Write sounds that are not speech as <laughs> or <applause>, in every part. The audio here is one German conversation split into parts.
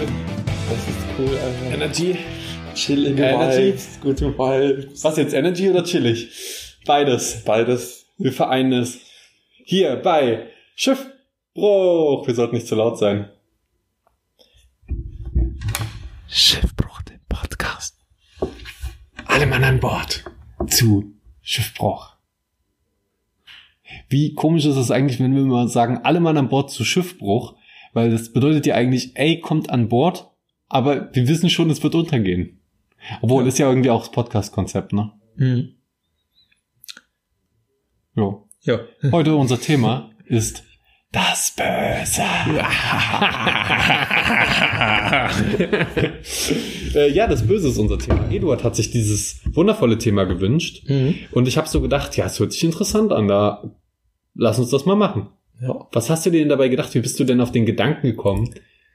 cool. Das ist cool, Alter. Energy. Chill in Energy. Vibes, gute Vibes. Was jetzt, Energy oder chillig? Beides. Beides. Wir vereinen es. Hier bei Schiffbruch. Wir sollten nicht zu laut sein. Schiffbruch, den Podcast. Alle Mann an Bord. Zu Schiffbruch. Wie komisch ist es eigentlich, wenn wir mal sagen, alle Mann an Bord zu Schiffbruch? Weil das bedeutet ja eigentlich, ey, kommt an Bord, aber wir wissen schon, es wird untergehen. Obwohl, Ja. ist ja irgendwie auch das Podcast-Konzept, ne? Mhm. Jo. Ja. <laughs> Heute unser Thema ist das Böse. <laughs> äh, ja, das Böse ist unser Thema. Eduard hat sich dieses wundervolle Thema gewünscht Mhm. und ich habe so gedacht, ja, es hört sich interessant an, da lass uns das mal machen. Ja. Was hast du dir denn dabei gedacht? Wie bist du denn auf den Gedanken gekommen,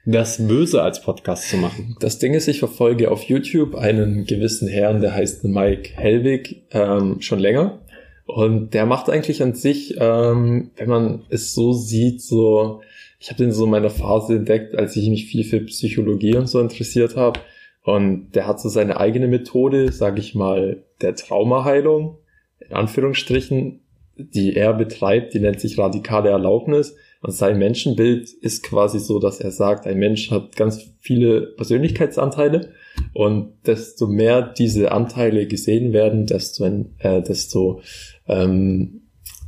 das Böse als Podcast zu machen? Das Ding ist, ich verfolge auf YouTube einen gewissen Herrn, der heißt Mike Helwig, ähm, schon länger. Und der macht eigentlich an sich, ähm, wenn man es so sieht, so, ich habe den so in meiner Phase entdeckt, als ich mich viel für Psychologie und so interessiert habe. Und der hat so seine eigene Methode, sage ich mal, der Traumaheilung, in Anführungsstrichen, die er betreibt, die nennt sich radikale Erlaubnis. Und sein Menschenbild ist quasi so, dass er sagt, ein Mensch hat ganz viele Persönlichkeitsanteile und desto mehr diese Anteile gesehen werden, desto, äh, desto ähm,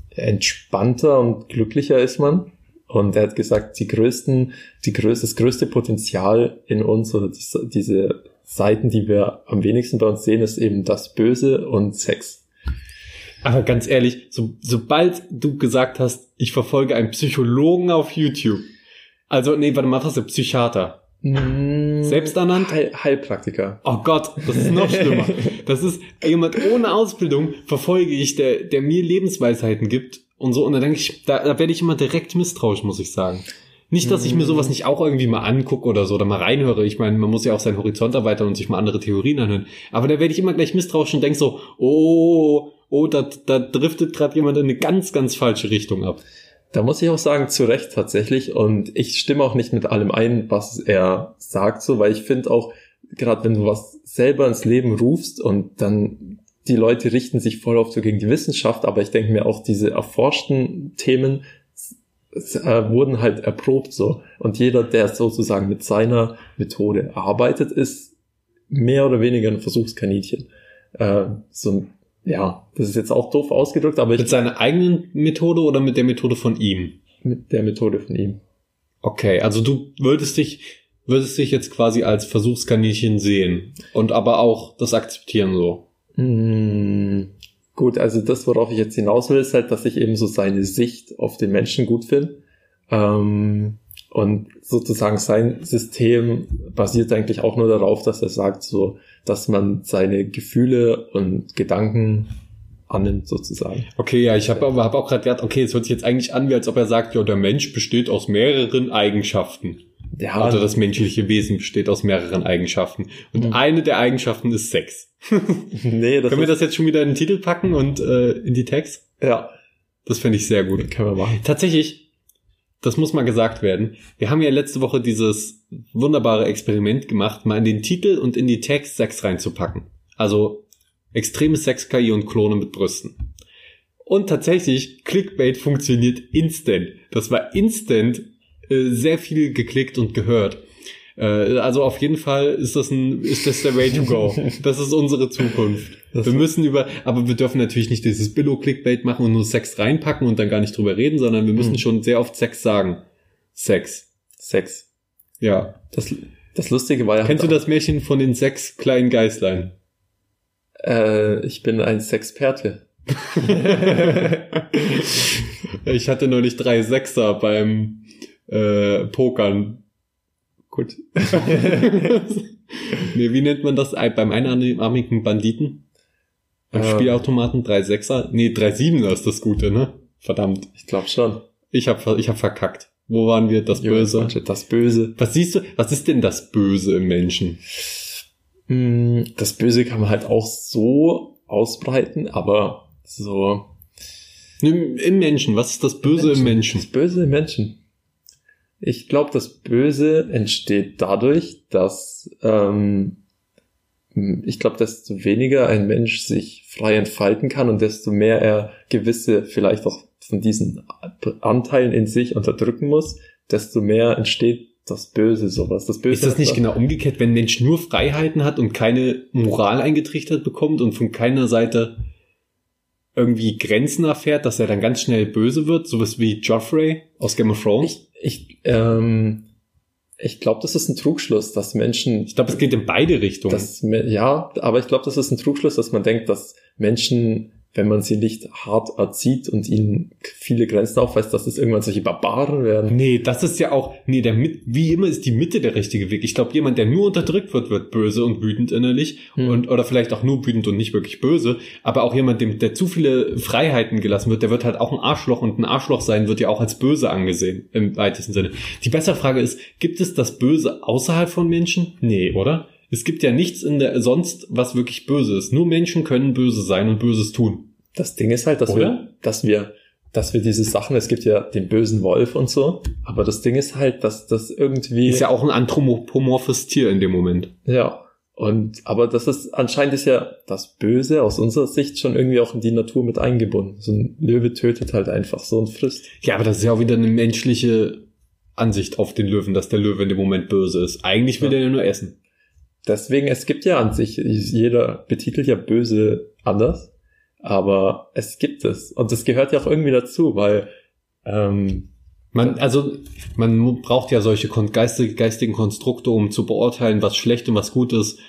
entspannter und glücklicher ist man. Und er hat gesagt, die größten, die größte, das größte Potenzial in uns oder die, diese Seiten, die wir am wenigsten bei uns sehen, ist eben das Böse und Sex. Aber ganz ehrlich, so, sobald du gesagt hast, ich verfolge einen Psychologen auf YouTube, also nee, warte mal, was ist der Psychiater? Selbsternannt? Heil Heilpraktiker. Oh Gott, das ist noch schlimmer. Das ist jemand ohne Ausbildung verfolge ich, der, der mir Lebensweisheiten gibt und so. Und da denke ich, da, da werde ich immer direkt misstrauisch, muss ich sagen. Nicht, dass ich mir sowas nicht auch irgendwie mal angucke oder so oder mal reinhöre. Ich meine, man muss ja auch seinen Horizont erweitern und sich mal andere Theorien anhören. Aber da werde ich immer gleich misstrauisch und denke so, oh, oh, da, da driftet gerade jemand in eine ganz, ganz falsche Richtung ab. Da muss ich auch sagen, zu Recht tatsächlich. Und ich stimme auch nicht mit allem ein, was er sagt, so, weil ich finde auch, gerade wenn du was selber ins Leben rufst und dann die Leute richten sich voll auf so gegen die Wissenschaft, aber ich denke mir auch, diese erforschten Themen äh, wurden halt erprobt so. Und jeder, der sozusagen mit seiner Methode arbeitet, ist mehr oder weniger ein Versuchskaninchen. Äh, so, ja, das ist jetzt auch doof ausgedrückt, aber ich Mit seiner eigenen Methode oder mit der Methode von ihm? mit der Methode von ihm. Okay, also du würdest dich, würdest dich jetzt quasi als Versuchskaninchen sehen und aber auch das akzeptieren so. Mm, gut, also das, worauf ich jetzt hinaus will, ist halt, dass ich eben so seine Sicht auf den Menschen gut finde. Ähm, und sozusagen sein System basiert eigentlich auch nur darauf, dass er sagt, so, dass man seine Gefühle und Gedanken annimmt, sozusagen. Okay, ja, ich habe aber hab auch gerade gedacht, okay, es hört sich jetzt eigentlich an, wie als ob er sagt, ja, der Mensch besteht aus mehreren Eigenschaften. Ja, Also das menschliche Wesen besteht aus mehreren Eigenschaften. Und Mhm. eine der Eigenschaften ist Sex. <laughs> <laughs> nee, das Können wir das jetzt schon wieder in den Titel packen und äh, in die Text? ja, Das finde ich sehr gut. können wir machen. Tatsächlich, das muss mal gesagt werden. Wir haben ja letzte Woche dieses wunderbare Experiment gemacht, mal in den Titel und in die Text Sex reinzupacken. Also extremes Sex-KI und Klone mit Brüsten. Und tatsächlich, Clickbait funktioniert instant. Das war instant äh, sehr viel geklickt und gehört. Äh, also auf jeden Fall ist das ein, ist das der Way to go. <laughs> Das ist unsere Zukunft. Das- wir müssen über, aber wir dürfen natürlich nicht dieses Billo-Clickbait machen und nur Sex reinpacken und dann gar nicht drüber reden, sondern wir müssen Hm. schon sehr oft Sex sagen. Sex. Sex. Ja. Das, das Lustige war ja... Kennst du das Märchen von den sechs kleinen Geißlein? Äh, ich bin ein Sexperte. <laughs> ich hatte neulich drei Sechser beim äh, Pokern. Gut. <laughs> nee, wie nennt man das Ei- beim einarmigen Banditen? Beim Ähm. Spielautomaten drei Sechser? Nee, drei Siebener ist das Gute, ne? Verdammt. Ich glaube schon. Ich hab, ich hab verkackt. Wo waren wir? Das Böse. Das Böse. Was siehst du? Was ist denn das Böse im Menschen? Mm, Das Böse kann man halt auch so ausbreiten, aber so Im, Im Menschen, was ist das Böse im Menschen? Das Böse im Menschen. Ich glaube, das Böse entsteht dadurch, dass ähm, ich glaube, desto weniger ein Mensch sich frei entfalten kann und desto mehr er gewisse, vielleicht auch von diesen Anteilen in sich unterdrücken muss, desto mehr entsteht das Böse sowas. Das Böse ist das nicht genau umgekehrt, wenn ein Mensch nur Freiheiten hat und keine Moral eingetrichtert bekommt und von keiner Seite irgendwie Grenzen erfährt, dass er dann ganz schnell böse wird, sowas wie Joffrey aus Game of Thrones? Ich, ich, ähm, ich glaube, das ist ein Trugschluss, dass Menschen. Ich glaube, es geht in beide Richtungen. Dass, ja, aber ich glaube, das ist ein Trugschluss, dass man denkt, dass Menschen wenn man sie nicht hart erzieht und ihnen viele Grenzen aufweist, dass es irgendwann solche Barbaren werden. Nee, das ist ja auch, nee, der wie immer ist die Mitte der richtige Weg. Ich glaube, jemand, der nur unterdrückt wird, wird böse und wütend innerlich hm. und oder vielleicht auch nur wütend und nicht wirklich böse, aber auch jemand, dem der zu viele Freiheiten gelassen wird, der wird halt auch ein Arschloch und ein Arschloch sein wird ja auch als böse angesehen im weitesten Sinne. Die bessere Frage ist, gibt es das Böse außerhalb von Menschen? Nee, oder? Es gibt ja nichts in der sonst, was wirklich böse ist. Nur Menschen können böse sein und Böses tun. Das Ding ist halt, dass Oder? wir, dass wir, dass wir diese Sachen, es gibt ja den bösen Wolf und so, aber das Ding ist halt, dass das irgendwie. Ist ja auch ein anthropomorphes Tier in dem Moment. Ja. Und, aber das ist, anscheinend ist ja das Böse aus unserer Sicht schon irgendwie auch in die Natur mit eingebunden. So ein Löwe tötet halt einfach so und frisst. Ja, aber das ist ja auch wieder eine menschliche Ansicht auf den Löwen, dass der Löwe in dem Moment böse ist. Eigentlich will ja. er ja nur essen. Deswegen, es gibt ja an sich, jeder betitelt ja böse anders. Aber es gibt es. Und das gehört ja auch irgendwie dazu, weil ähm, man, also man braucht ja solche geistige, geistigen Konstrukte, um zu beurteilen, was schlecht und was gut ist.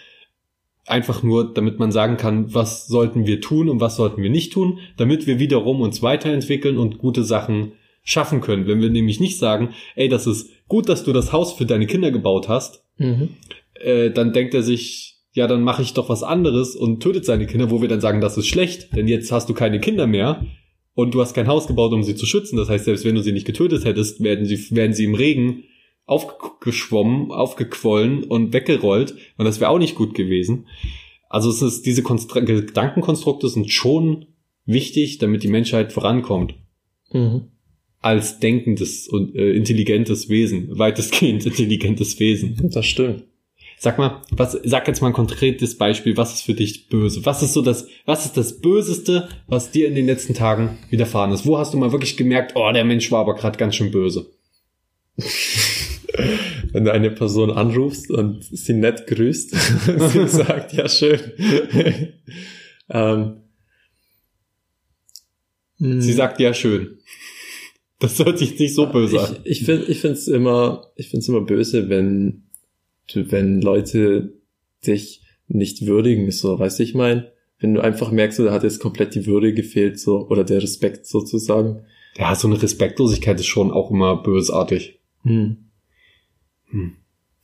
Einfach nur, damit man sagen kann, was sollten wir tun und was sollten wir nicht tun, damit wir wiederum uns weiterentwickeln und gute Sachen schaffen können. Wenn wir nämlich nicht sagen, ey, das ist gut, dass du das Haus für deine Kinder gebaut hast, mhm. Äh, dann denkt er sich, ja, dann mache ich doch was anderes und tötet seine Kinder, wo wir dann sagen, das ist schlecht, denn jetzt hast du keine Kinder mehr und du hast kein Haus gebaut, um sie zu schützen. Das heißt, selbst wenn du sie nicht getötet hättest, werden sie, werden sie im Regen aufgeschwommen, aufgequollen und weggerollt und das wäre auch nicht gut gewesen. Also es ist, diese Konstru Gedankenkonstrukte sind schon wichtig, damit die Menschheit vorankommt. Mhm. Als denkendes und äh, intelligentes Wesen, weitestgehend <laughs> intelligentes Wesen. Das stimmt. Sag mal, was, sag jetzt mal ein konkretes Beispiel, was ist für dich böse? Was ist so das, was ist das Böseste, was dir in den letzten Tagen widerfahren ist? Wo hast du mal wirklich gemerkt, oh, der Mensch war aber gerade ganz schön böse? <laughs> Wenn du eine Person anrufst und sie nett grüßt, <laughs> sie <laughs> sagt, ja schön. ähm, sie sagt, ja schön. Das hört sich nicht so böse an. Ich, ich finde, ich finde es immer, ich finde es immer böse, wenn wenn Leute dich nicht würdigen, so, weißt du, ich meine, wenn du einfach merkst, da hat jetzt komplett die Würde gefehlt, so, oder der Respekt sozusagen. Ja, so eine Respektlosigkeit ist schon auch immer bösartig. Hm. Hm.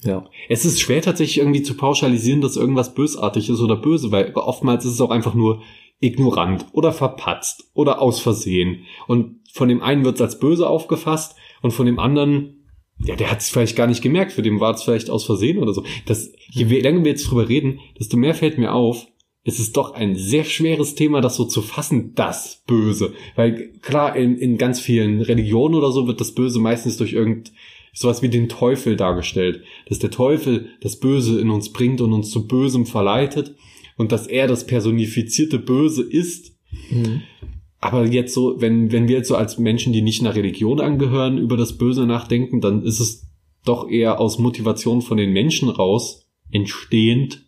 Ja. Es ist schwer tatsächlich irgendwie zu pauschalisieren, dass irgendwas bösartig ist oder böse, weil oftmals ist es auch einfach nur ignorant oder verpatzt oder aus Versehen. Und von dem einen wird es als böse aufgefasst und von dem anderen ja, der hat es vielleicht gar nicht gemerkt, für den war es vielleicht aus Versehen oder so. Das, je länger wir jetzt drüber reden, desto mehr fällt mir auf, es ist doch ein sehr schweres Thema, das so zu fassen, das Böse. Weil klar, in, in ganz vielen Religionen oder so wird das Böse meistens durch irgend sowas wie den Teufel dargestellt. Dass der Teufel das Böse in uns bringt und uns zu Bösem verleitet und dass er das personifizierte Böse ist. Mhm. Aber jetzt so, wenn, wenn wir jetzt so als Menschen, die nicht einer Religion angehören, über das Böse nachdenken, dann ist es doch eher aus Motivation von den Menschen raus entstehend.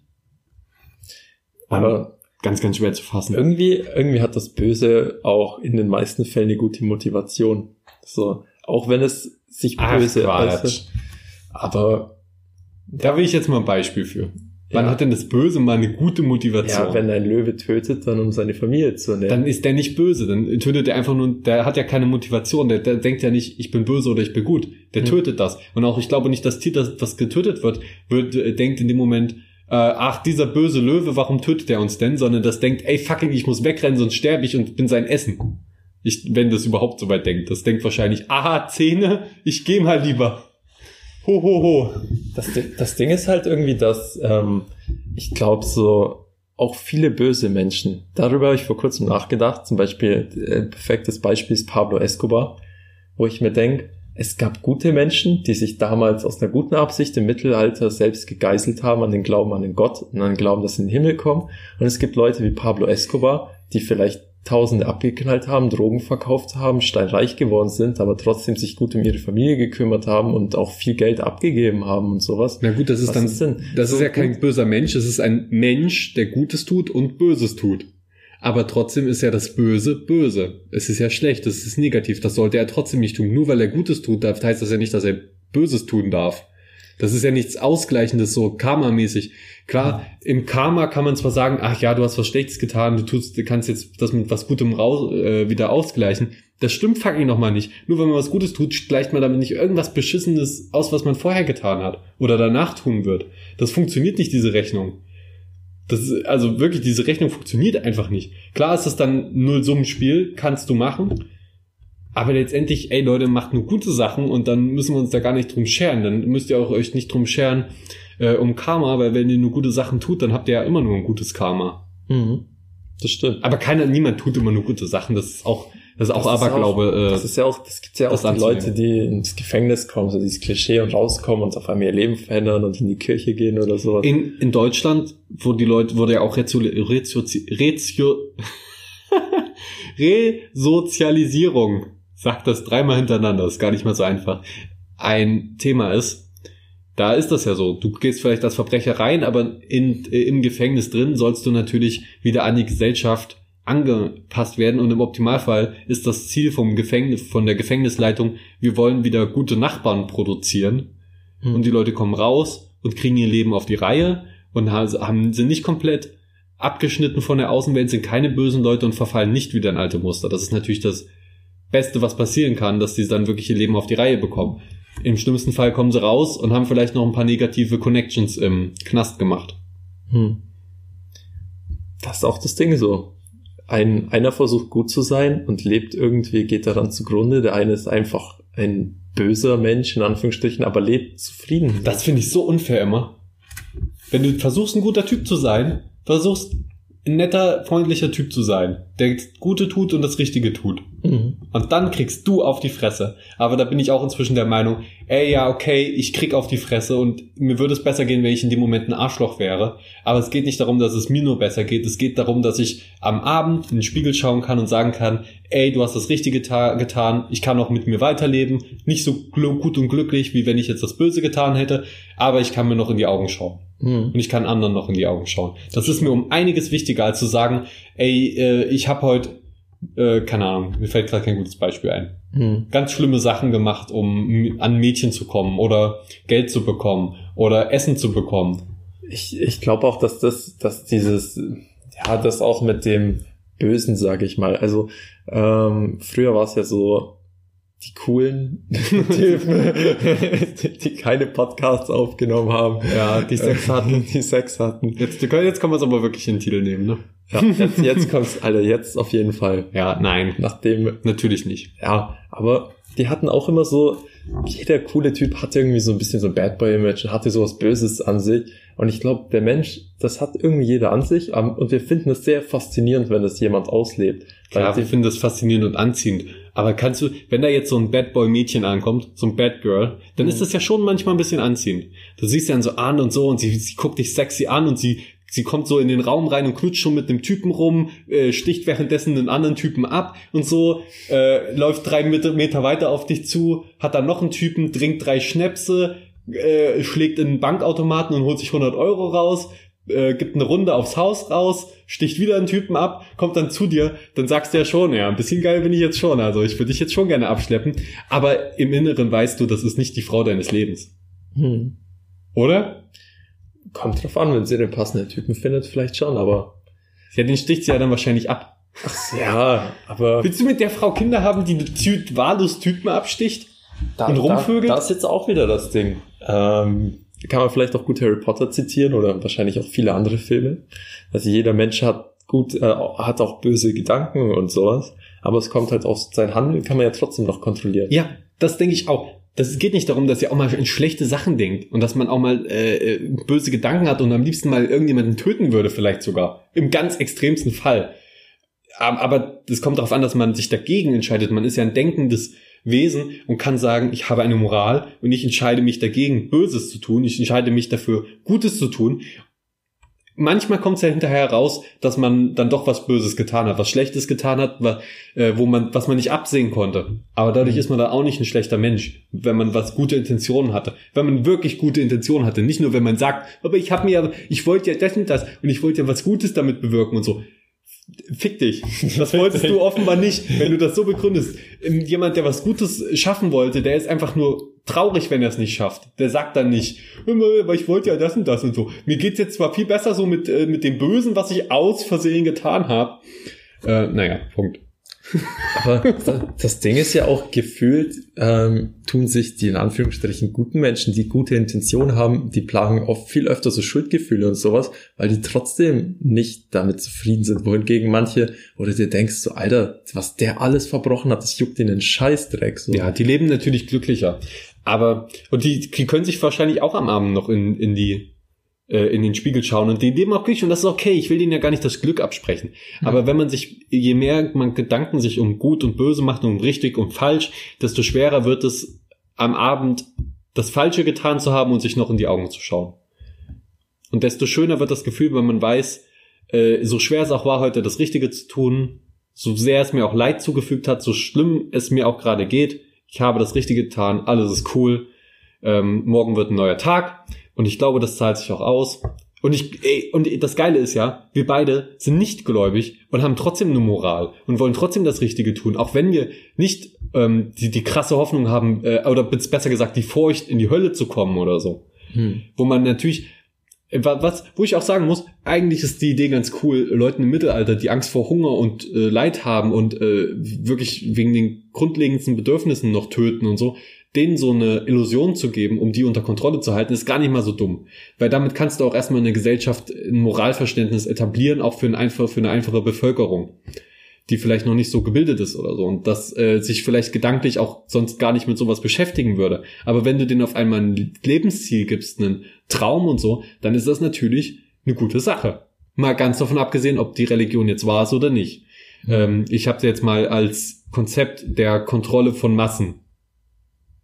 Aber ganz, ganz schwer zu fassen. Irgendwie, irgendwie hat das Böse auch in den meisten Fällen eine gute Motivation. So, auch wenn es sich böse äußert. Aber da will ich jetzt mal ein Beispiel für. Wann ja. hat denn das Böse mal eine gute Motivation? Ja, wenn ein Löwe tötet, dann um seine Familie zu ernähren. Dann ist der nicht böse, dann tötet er einfach nur, der hat ja keine Motivation, der, der denkt ja nicht, ich bin böse oder ich bin gut. Der mhm. tötet das. Und auch ich glaube nicht, das Tier, das was getötet wird, wird äh, denkt in dem Moment, äh, ach, dieser böse Löwe, warum tötet er uns denn? Sondern das denkt, ey, fucking, ich muss wegrennen, sonst sterbe ich und bin sein Essen. Ich, wenn das überhaupt so weit denkt. Das denkt wahrscheinlich, aha, Zähne, ich geh mal lieber. Ho, ho, ho. Das, das Ding ist halt irgendwie, dass ähm, ich glaube so, auch viele böse Menschen. Darüber habe ich vor kurzem nachgedacht. Zum Beispiel, äh, perfektes Beispiel ist Pablo Escobar, wo ich mir denke, es gab gute Menschen, die sich damals aus einer guten Absicht im Mittelalter selbst gegeißelt haben an den Glauben an den Gott und an den Glauben, dass sie in den Himmel kommen. Und es gibt Leute wie Pablo Escobar, die vielleicht Tausende abgeknallt haben, Drogen verkauft haben, steinreich geworden sind, aber trotzdem sich gut um ihre Familie gekümmert haben und auch viel Geld abgegeben haben und sowas. Na gut, das ist Was dann, ist das so ist ja kein gut? böser Mensch, es ist ein Mensch, der Gutes tut und Böses tut. Aber trotzdem ist ja das Böse böse. Es ist ja schlecht, es ist negativ, das sollte er trotzdem nicht tun. Nur weil er Gutes tut darf, heißt das ja nicht, dass er Böses tun darf. Das ist ja nichts Ausgleichendes, so Karma-mäßig. Klar, im Karma kann man zwar sagen, ach ja, du hast was Schlechtes getan, du tust, du kannst jetzt das mit was Gutem raus, äh, wieder ausgleichen. Das stimmt fucking nochmal nicht. Nur wenn man was Gutes tut, gleicht man damit nicht irgendwas Beschissenes aus, was man vorher getan hat oder danach tun wird. Das funktioniert nicht, diese Rechnung. Das ist, also wirklich, diese Rechnung funktioniert einfach nicht. Klar ist das dann Nullsummenspiel, kannst du machen. Aber letztendlich, ey Leute, macht nur gute Sachen und dann müssen wir uns da gar nicht drum scheren. Dann müsst ihr auch euch nicht drum scheren äh, um Karma, weil wenn ihr nur gute Sachen tut, dann habt ihr ja immer nur ein gutes Karma. Mhm. Das stimmt. Aber keiner, niemand tut immer nur gute Sachen. Das ist auch, das ist auch Das ist Aberglaube. auch, äh, das ist ja auch, das gibt's ja auch die. Leute, die ins Gefängnis kommen, so dieses Klischee und rauskommen und auf einmal ihr Leben verändern und in die Kirche gehen oder sowas. in, in Deutschland, wo die Leute, wurde ja auch Rezio, Rezio, Rezio, <laughs> Resozialisierung, sagt das dreimal hintereinander, ist gar nicht mal so einfach, ein Thema ist. Da ist das ja so. Du gehst vielleicht als Verbrecher rein, aber in, äh, im Gefängnis drin sollst du natürlich wieder an die Gesellschaft angepasst werden und im Optimalfall ist das Ziel vom Gefängnis, von der Gefängnisleitung, wir wollen wieder gute Nachbarn produzieren Hm. und die Leute kommen raus und kriegen ihr Leben auf die Reihe und ha- haben, sind nicht komplett abgeschnitten von der Außenwelt, sind keine bösen Leute und verfallen nicht wieder in alte Muster. Das ist natürlich das Beste, was passieren kann, dass sie dann wirklich ihr Leben auf die Reihe bekommen. Im schlimmsten Fall kommen sie raus und haben vielleicht noch ein paar negative Connections im Knast gemacht. Hm. Das ist auch das Ding so. Ein, einer versucht gut zu sein und lebt irgendwie, geht daran zugrunde. Der eine ist einfach ein böser Mensch, in Anführungsstrichen, aber lebt zufrieden. Das finde ich so unfair immer. Wenn du versuchst, ein guter Typ zu sein, versuchst, ein netter, freundlicher Typ zu sein, der das Gute tut und das Richtige tut. Mhm. Und dann kriegst du auf die Fresse. Aber da bin ich auch inzwischen der Meinung, ey, ja, okay, ich krieg auf die Fresse und mir würde es besser gehen, wenn ich in dem Moment ein Arschloch wäre. Aber es geht nicht darum, dass es mir nur besser geht. Es geht darum, dass ich am Abend in den Spiegel schauen kann und sagen kann, ey, du hast das Richtige ta- getan, ich kann auch mit mir weiterleben. Nicht so gut und glücklich, wie wenn ich jetzt das Böse getan hätte, aber ich kann mir noch in die Augen schauen. Mhm. Und ich kann anderen noch in die Augen schauen. Das ist mir um einiges wichtiger, als zu sagen, ey, äh, ich habe heute, äh, keine Ahnung, mir fällt gerade kein gutes Beispiel ein. Mhm. Ganz schlimme Sachen gemacht, um an Mädchen zu kommen oder Geld zu bekommen oder Essen zu bekommen. Ich, ich glaube auch, dass das, dass dieses, ja, das auch mit dem Bösen, sage ich mal. Also ähm, früher war es ja so, die coolen <laughs> Typen, die, keine Podcasts aufgenommen haben, Ja, die Sex hatten. <laughs> die Sex hatten. Jetzt, jetzt kann man es aber wirklich in den Titel nehmen, ne? Ja, jetzt, jetzt kommt's, Alter, jetzt auf jeden Fall. Ja, nein, Nachdem, natürlich nicht. ja, aber die hatten auch immer so, jeder coole Typ hatte irgendwie so ein bisschen so ein Bad Boy-Image und hatte sowas Böses an sich. Und ich glaube, der Mensch, das hat irgendwie jeder an sich. ähm, Und wir finden es sehr faszinierend, wenn das jemand auslebt. Klar, wir finden das faszinierend und anziehend. Aber kannst du, wenn da jetzt so ein Bad Boy Mädchen ankommt, so ein Bad Girl, dann Mhm. ist das ja schon manchmal ein bisschen anziehend. Du siehst ja dann so an und so und sie, sie guckt dich sexy an und sie, sie kommt so in den Raum rein und knutscht schon mit dem Typen rum, äh, sticht währenddessen einen anderen Typen ab und so, äh, läuft drei Meter, Meter weiter auf dich zu, hat dann noch einen Typen, trinkt drei Schnäpse, äh, schlägt in einen Bankautomaten und holt sich 100 Euro raus, äh, gibt eine Runde aufs Haus raus, sticht wieder einen Typen ab, kommt dann zu dir, dann sagst du ja schon, ja, ein bisschen geil bin ich jetzt schon, also ich würde dich jetzt schon gerne abschleppen, aber im Inneren weißt du, das ist nicht die Frau deines Lebens. hm, Oder? kommt drauf an, wenn sie den passenden Typen findet, vielleicht schon, aber Ja, den sticht sie ja dann wahrscheinlich ab. ja, aber Willst du mit der Frau Kinder haben, die wahllos Typen absticht? da, und rumvögelt? Da, da ist jetzt auch wieder das Ding. Ähm, kann man vielleicht auch gut Harry Potter zitieren oder wahrscheinlich auch viele andere Filme. Also jeder Mensch hat gut, äh, hat auch böse Gedanken und sowas. Aber es kommt halt auf sein Handeln, kann man ja trotzdem noch kontrollieren. Ja, das denke ich auch. das geht nicht darum, dass ihr auch mal in schlechte Sachen denkt und dass man auch mal äh, böse Gedanken hat und am liebsten mal irgendjemanden töten würde, vielleicht sogar. Im ganz extremsten Fall. Aber es kommt darauf an, dass man sich dagegen entscheidet. Man ist ja ein denkendes Wesen und kann sagen, ich habe eine Moral und ich entscheide mich dagegen, Böses zu tun. Ich entscheide mich dafür, Gutes zu tun manchmal kommt es ja hinterher raus, dass man dann doch was Böses getan hat, was Schlechtes getan hat, was, äh, wo man, was man nicht absehen konnte. Aber dadurch mhm. ist man da auch nicht ein schlechter Mensch, wenn man was gute Intentionen hatte. Wenn man wirklich gute Intentionen hatte, nicht nur wenn man sagt, aber ich habe mir, ich wollte ja das und das und ich wollte ja was Gutes damit bewirken und so. Fick dich. Das wolltest du offenbar nicht, wenn du das so begründest. Ähm, jemand, der was Gutes schaffen wollte, der ist einfach nur traurig, wenn er es nicht schafft. Der sagt dann nicht, weil ich wollte ja das und das und so. Mir geht's jetzt zwar viel besser so mit, äh, mit dem Bösen, was ich aus Versehen getan habe. Äh, naja, Punkt. Aber das Ding ist ja auch gefühlt, ähm, tun sich die in Anführungsstrichen guten Menschen, die gute Intention haben, die plagen oft viel öfter so Schuldgefühle und sowas, weil die trotzdem nicht damit zufrieden sind. Wohingegen manche, du dir denkst, so Alter, was der alles verbrochen hat, das juckt in den Scheißdreck. So. Ja, die leben natürlich glücklicher. Aber, und die, die können sich wahrscheinlich auch am Abend noch in, in die äh, in den Spiegel schauen und die leben auch glücklich und das ist okay. Ich will denen ja gar nicht das Glück absprechen. Mhm. Aber wenn man sich, je mehr man Gedanken sich um gut und böse macht und um richtig und falsch, desto schwerer wird es am Abend das Falsche getan zu haben und sich noch in die Augen zu schauen. Und desto schöner wird das Gefühl, wenn man weiß, äh, so schwer es auch war, heute das Richtige zu tun, so sehr es mir auch Leid zugefügt hat, so schlimm es mir auch gerade geht, ich habe das Richtige getan, alles ist cool, ähm, morgen wird ein neuer Tag und ich glaube, das zahlt sich auch aus. Und ich, ey, und das Geile ist ja, wir beide sind nicht gläubig und haben trotzdem eine Moral und wollen trotzdem das Richtige tun, auch wenn wir nicht ähm, die, die krasse Hoffnung haben, äh, oder besser gesagt, die Furcht, in die Hölle zu kommen oder so. Hm. Wo man natürlich, äh, was, wo ich auch sagen muss, eigentlich ist die Idee ganz cool, Leuten im Mittelalter, die Angst vor Hunger und äh, Leid haben und äh, wirklich wegen den grundlegendsten Bedürfnissen noch töten und so, denen so eine Illusion zu geben, um die unter Kontrolle zu halten, ist gar nicht mal so dumm. Weil damit kannst du auch erstmal eine Gesellschaft, ein Moralverständnis etablieren, auch für, ein einfach, für eine einfache Bevölkerung, die vielleicht noch nicht so gebildet ist oder so und das äh, sich vielleicht gedanklich auch sonst gar nicht mit sowas beschäftigen würde. Aber wenn du denen auf einmal ein Lebensziel gibst, einen Traum und so, dann ist das natürlich eine gute Sache. Mal ganz davon abgesehen, ob die Religion jetzt war oder nicht. Ähm, ich habe jetzt mal als Konzept der Kontrolle von Massen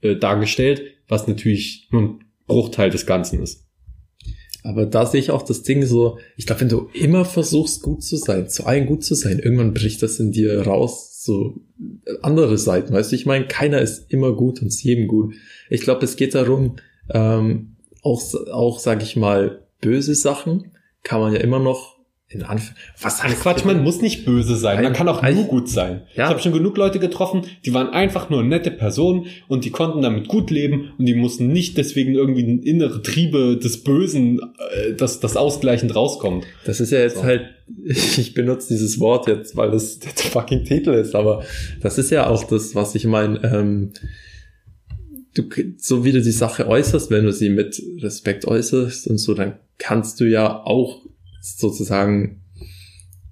äh, dargestellt, was natürlich nur ein Bruchteil des Ganzen ist. Aber da sehe ich auch das Ding so, ich glaube, wenn du immer versuchst, gut zu sein, zu allen gut zu sein, irgendwann bricht das in dir raus, so andere Seiten, weißt du, ich meine, keiner ist immer gut und ist jedem gut. Ich glaube, es geht darum, ähm, auch, auch, sag ich mal, böse Sachen kann man ja immer noch in Anf was heißt Quatsch, man muss nicht böse sein, man kann auch nur gut sein. Ja. Ich habe schon genug Leute getroffen, die waren einfach nur nette Personen und die konnten damit gut leben und die mussten nicht deswegen irgendwie innere Triebe des Bösen, äh, dass das ausgleichend rauskommt. Das ist ja jetzt so. halt, <laughs> ich benutze dieses Wort jetzt, weil das <laughs> der fucking Titel ist, aber das ist ja auch das, was ich meine. Ähm, du, so wie du die Sache äußerst, wenn du sie mit Respekt äußerst und so, dann kannst du ja auch sozusagen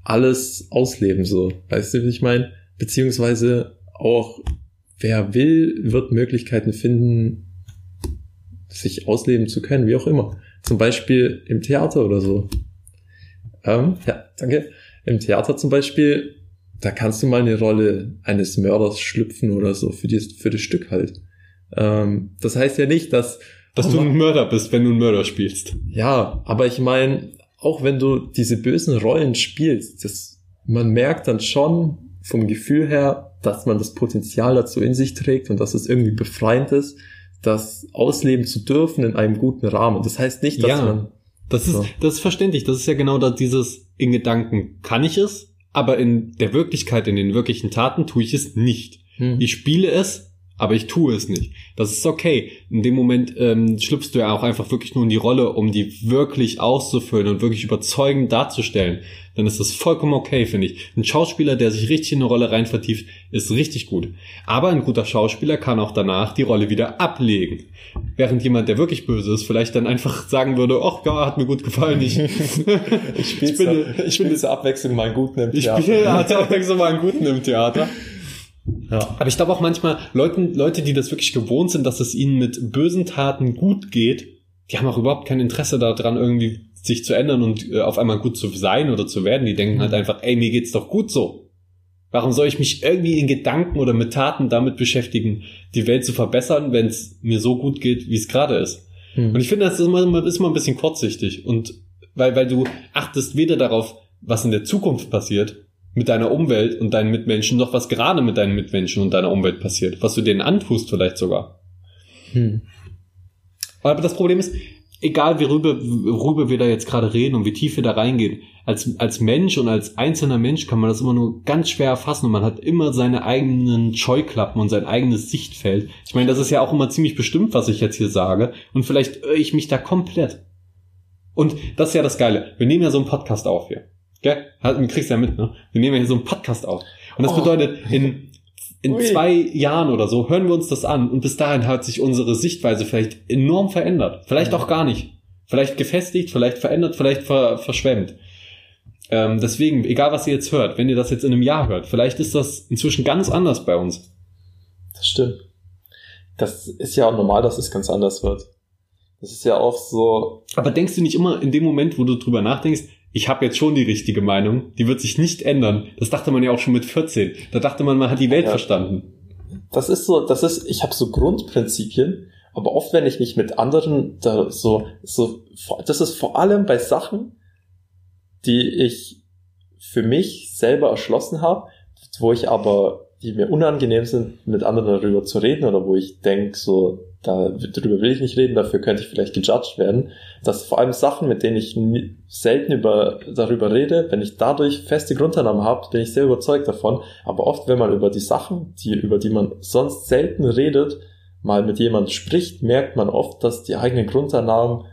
alles ausleben, so. Weißt du, wie ich meine? Beziehungsweise auch, wer will, wird Möglichkeiten finden, sich ausleben zu können, wie auch immer. Zum Beispiel im Theater oder so. Ähm, ja, danke. Im Theater zum Beispiel, da kannst du mal eine Rolle eines Mörders schlüpfen oder so für, die, für das Stück halt. Ähm, das heißt ja nicht, dass dass du ein Mörder bist, wenn du einen Mörder spielst. Ja, aber ich meine, auch wenn du diese bösen Rollen spielst, das, man merkt dann schon vom Gefühl her, dass man das Potenzial dazu in sich trägt und dass es irgendwie befreiend ist, das ausleben zu dürfen in einem guten Rahmen. Das heißt nicht, dass ja, man. Das ist, so. das ist verständlich. Das ist ja genau da dieses in Gedanken kann ich es, aber in der Wirklichkeit, in den wirklichen Taten tue ich es nicht. Hm. Ich spiele es, aber ich tue es nicht. Das ist okay. In dem Moment ähm, schlüpfst du ja auch einfach wirklich nur in die Rolle, um die wirklich auszufüllen und wirklich überzeugend darzustellen. Dann ist das vollkommen okay, finde ich. Ein Schauspieler, der sich richtig in eine Rolle rein vertieft, ist richtig gut. Aber ein guter Schauspieler kann auch danach die Rolle wieder ablegen. Während jemand, der wirklich böse ist, vielleicht dann einfach sagen würde, ach ja, hat mir gut gefallen. Ich, <laughs> <laughs> ich spiele ich spiele zur Abwechslung mal einen guten im Theater. Ich spiele zur Abwechslung mal einen guten im Theater. Ja. Aber ich glaube auch manchmal, Leuten, Leute, die das wirklich gewohnt sind, dass es ihnen mit bösen Taten gut geht, die haben auch überhaupt kein Interesse daran, irgendwie sich zu ändern und äh, auf einmal gut zu sein oder zu werden. Die denken mhm. halt einfach, ey, mir geht's doch gut so. Warum soll ich mich irgendwie in Gedanken oder mit Taten damit beschäftigen, die Welt zu verbessern, wenn es mir so gut geht, wie es gerade ist? Mhm. Und ich finde, das ist immer, ist immer ein bisschen kurzsichtig. Und weil, weil du achtest weder darauf, was in der Zukunft passiert, mit deiner Umwelt und deinen Mitmenschen, noch was gerade mit deinen Mitmenschen und deiner Umwelt passiert, was du denen antust vielleicht sogar. Hm. Aber das Problem ist, egal worüber, worüber wir da jetzt gerade reden und wie tief wir da reingehen, als, als Mensch und als einzelner Mensch kann man das immer nur ganz schwer erfassen und man hat immer seine eigenen Scheuklappen und sein eigenes Sichtfeld. Ich meine, das ist ja auch immer ziemlich bestimmt, was ich jetzt hier sage und vielleicht irre ich mich da komplett. Und das ist ja das Geile. Wir nehmen ja so einen Podcast auf hier. Gell? Du kriegst ja mit, ne? Wir nehmen ja hier so einen Podcast auf. Und das oh. bedeutet, in in Ui. zwei Jahren oder so hören wir uns das an und bis dahin hat sich unsere Sichtweise vielleicht enorm verändert. Vielleicht ja. auch gar nicht. Vielleicht gefestigt, vielleicht verändert, vielleicht ver verschwemmt. Ähm, deswegen, egal was ihr jetzt hört, wenn ihr das jetzt in einem Jahr hört, vielleicht ist das inzwischen ganz anders bei uns. Das stimmt. Das ist ja auch normal, dass es ganz anders wird. Das ist ja auch so. Aber denkst du nicht immer in dem Moment, wo du drüber nachdenkst, ich habe jetzt schon die richtige Meinung, die wird sich nicht ändern. Das dachte man ja auch schon mit 14. Da dachte man, man hat die Welt ja. verstanden. Das ist so, das ist, ich habe so Grundprinzipien, aber oft, wenn ich mich mit anderen da so, so, das ist vor allem bei Sachen, die ich für mich selber erschlossen habe, wo ich aber, die mir unangenehm sind, mit anderen darüber zu reden oder wo ich denk so, da, darüber will ich nicht reden, dafür könnte ich vielleicht gejudged werden, dass vor allem Sachen, mit denen ich selten über, darüber rede, wenn ich dadurch feste Grundannahmen habe, bin ich sehr überzeugt davon, aber oft, wenn man über die Sachen, die, über die man sonst selten redet, mal mit jemand spricht, merkt man oft, dass die eigenen Grundannahmen